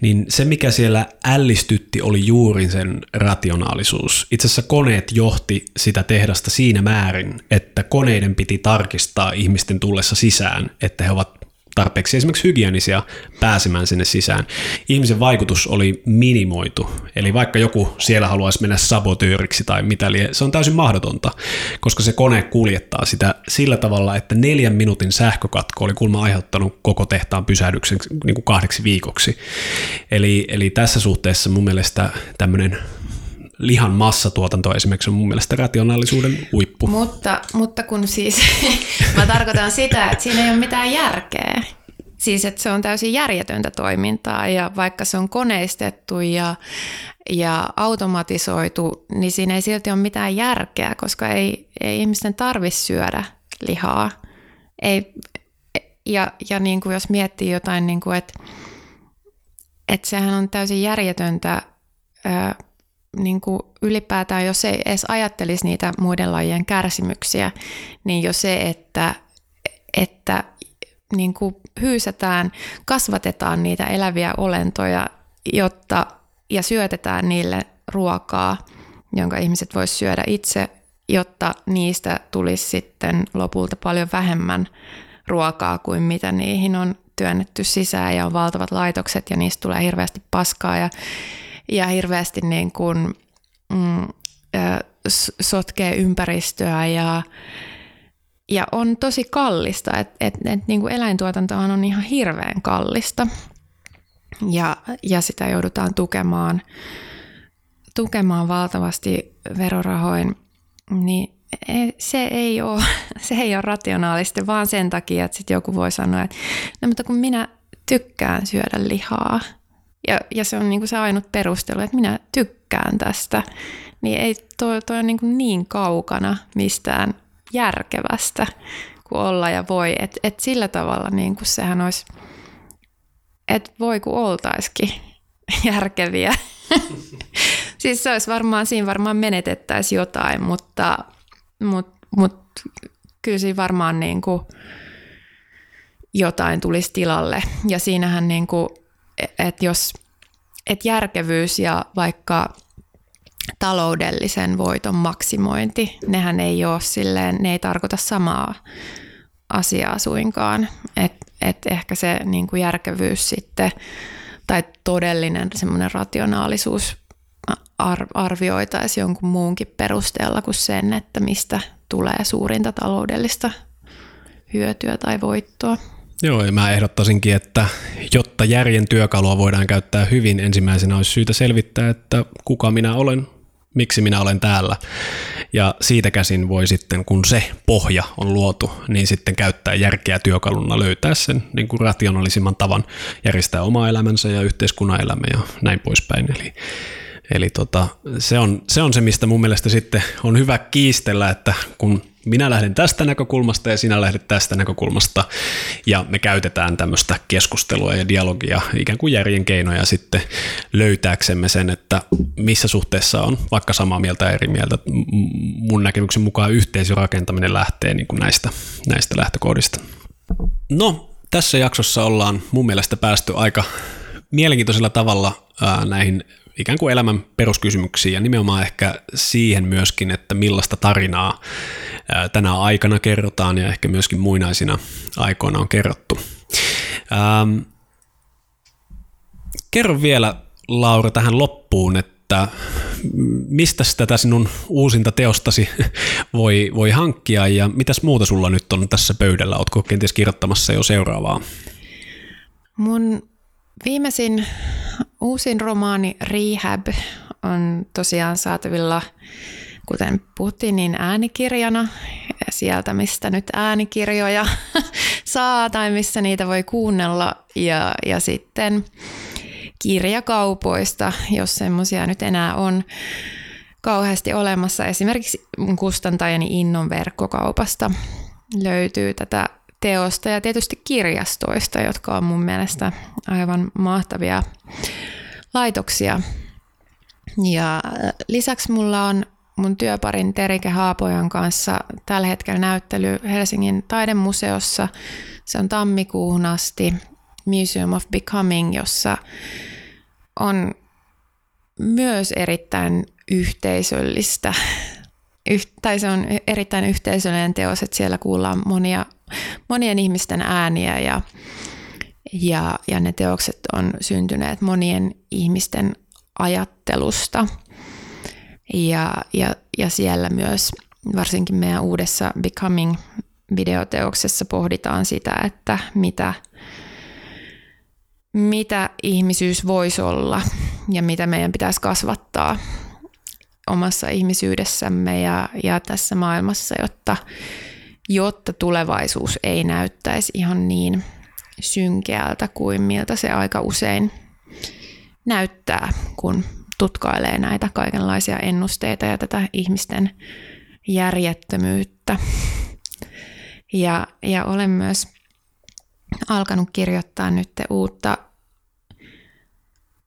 niin se mikä siellä ällistytti oli juuri sen rationaalisuus. Itse asiassa koneet johti sitä tehdasta siinä määrin, että koneiden piti tarkistaa ihmisten tullessa sisään, että he ovat tarpeeksi esimerkiksi hygienisia pääsemään sinne sisään. Ihmisen vaikutus oli minimoitu. Eli vaikka joku siellä haluaisi mennä sabotööriksi tai mitä liian, se on täysin mahdotonta, koska se kone kuljettaa sitä sillä tavalla, että neljän minuutin sähkökatko oli kulma aiheuttanut koko tehtaan pysähdyksen niin kuin kahdeksi viikoksi. Eli, eli tässä suhteessa mun mielestä tämmöinen lihan massatuotanto esimerkiksi on mun mielestä rationaalisuuden huippu. Mutta, mutta kun siis, mä tarkoitan sitä, että siinä ei ole mitään järkeä. Siis, että se on täysin järjetöntä toimintaa ja vaikka se on koneistettu ja, ja automatisoitu, niin siinä ei silti ole mitään järkeä, koska ei, ei ihmisten tarvitse syödä lihaa. Ei, ja ja niin kuin jos miettii jotain, niin kuin, että, että sehän on täysin järjetöntä niin kuin ylipäätään, jos ei edes ajattelisi niitä muiden lajien kärsimyksiä, niin jo se, että, että niin kuin hyysätään, kasvatetaan niitä eläviä olentoja, jotta, ja syötetään niille ruokaa, jonka ihmiset voisivat syödä itse, jotta niistä tulisi sitten lopulta paljon vähemmän ruokaa kuin mitä niihin on työnnetty sisään ja on valtavat laitokset ja niistä tulee hirveästi paskaa ja ja hirveästi niin kuin, mm, sotkee ympäristöä ja, ja on tosi kallista. Et, et, et, niin kuin eläintuotantohan on ihan hirveän kallista ja, ja sitä joudutaan tukemaan, tukemaan valtavasti verorahoin, niin e, se ei ole, se ei ole rationaalista, vaan sen takia, että sit joku voi sanoa, että no mutta kun minä tykkään syödä lihaa – ja, ja se on niin kuin se ainut perustelu, että minä tykkään tästä, niin ei toi, toi on niin, kuin niin kaukana mistään järkevästä kuin olla ja voi. Että et sillä tavalla niin kuin sehän olisi, että voi kun oltaisikin järkeviä. siis se olisi varmaan, siinä varmaan menetettäisiin jotain, mutta, mutta, mutta kyllä siinä varmaan niin kuin jotain tulisi tilalle. Ja siinähän niin kuin että jos et järkevyys ja vaikka taloudellisen voiton maksimointi, nehän ei ole silleen, ne ei tarkoita samaa asiaa suinkaan. Että et ehkä se niin kuin järkevyys sitten tai todellinen semmoinen rationaalisuus ar- arvioitaisiin jonkun muunkin perusteella kuin sen, että mistä tulee suurinta taloudellista hyötyä tai voittoa. Joo, ja mä ehdottaisinkin, että jotta järjen työkalua voidaan käyttää hyvin, ensimmäisenä olisi syytä selvittää, että kuka minä olen, miksi minä olen täällä. Ja siitä käsin voi sitten, kun se pohja on luotu, niin sitten käyttää järkeä työkaluna löytää sen niin kuin rationaalisimman tavan järjestää oma elämänsä ja yhteiskunnan elämä ja näin poispäin. Eli, eli tota, se, on, se on se, mistä mun mielestä sitten on hyvä kiistellä, että kun minä lähden tästä näkökulmasta ja sinä lähdet tästä näkökulmasta ja me käytetään tämmöistä keskustelua ja dialogia ikään kuin järjen keinoja sitten löytääksemme sen, että missä suhteessa on vaikka samaa mieltä eri mieltä. Mun näkemyksen mukaan yhteisörakentaminen lähtee niin kuin näistä, näistä lähtökohdista. No, tässä jaksossa ollaan mun mielestä päästy aika mielenkiintoisella tavalla ää, näihin ikään kuin elämän peruskysymyksiin ja nimenomaan ehkä siihen myöskin, että millaista tarinaa tänä aikana kerrotaan ja ehkä myöskin muinaisina aikoina on kerrottu. Ähm, kerro vielä Laura tähän loppuun, että mistä tätä sinun uusinta teostasi voi, voi hankkia ja mitäs muuta sulla nyt on tässä pöydällä? Oletko kenties kirjoittamassa jo seuraavaa? Mun viimeisin uusin romaani Rehab on tosiaan saatavilla kuten puhuttiin, niin äänikirjana sieltä, mistä nyt äänikirjoja saa tai missä niitä voi kuunnella ja, ja sitten kirjakaupoista, jos semmoisia nyt enää on kauheasti olemassa. Esimerkiksi kustantajani Innon verkkokaupasta löytyy tätä teosta ja tietysti kirjastoista, jotka on mun mielestä aivan mahtavia laitoksia. Ja lisäksi mulla on mun työparin Terike Haapojan kanssa tällä hetkellä näyttely Helsingin taidemuseossa. Se on tammikuuhun asti Museum of Becoming, jossa on myös erittäin yhteisöllistä, tai se on erittäin yhteisöllinen teos, että siellä kuullaan monia monien ihmisten ääniä ja, ja, ja ne teokset on syntyneet monien ihmisten ajattelusta. Ja, ja, ja siellä myös varsinkin meidän uudessa Becoming videoteoksessa pohditaan sitä, että mitä, mitä ihmisyys voisi olla ja mitä meidän pitäisi kasvattaa omassa ihmisyydessämme ja, ja tässä maailmassa, jotta, jotta tulevaisuus ei näyttäisi ihan niin synkeältä kuin miltä se aika usein näyttää, kun tutkailee näitä kaikenlaisia ennusteita ja tätä ihmisten järjettömyyttä. Ja, ja olen myös alkanut kirjoittaa nyt uutta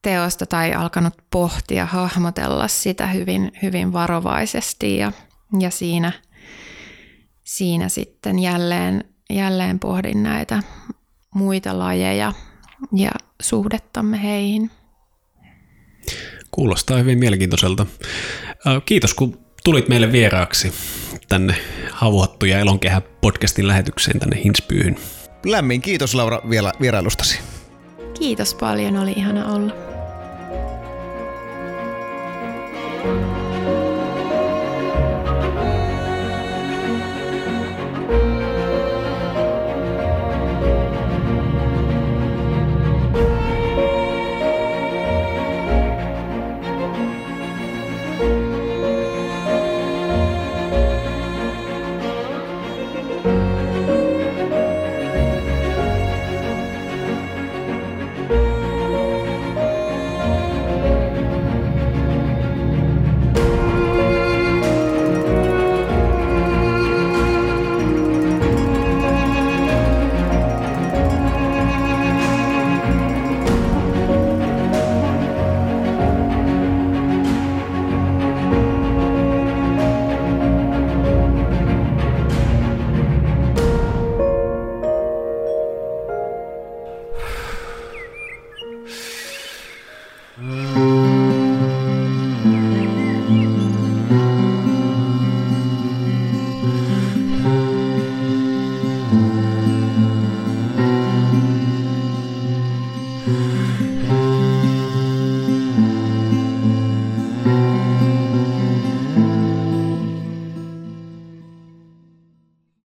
teosta tai alkanut pohtia, hahmotella sitä hyvin, hyvin varovaisesti ja, ja siinä, siinä sitten jälleen, jälleen pohdin näitä muita lajeja ja suhdettamme heihin. Kuulostaa hyvin mielenkiintoiselta. Kiitos kun tulit meille vieraaksi tänne Havuhattu ja Elonkehä podcastin lähetykseen tänne Hinspyyhyn. Lämmin kiitos Laura vielä vierailustasi. Kiitos paljon, oli ihana olla. Mm.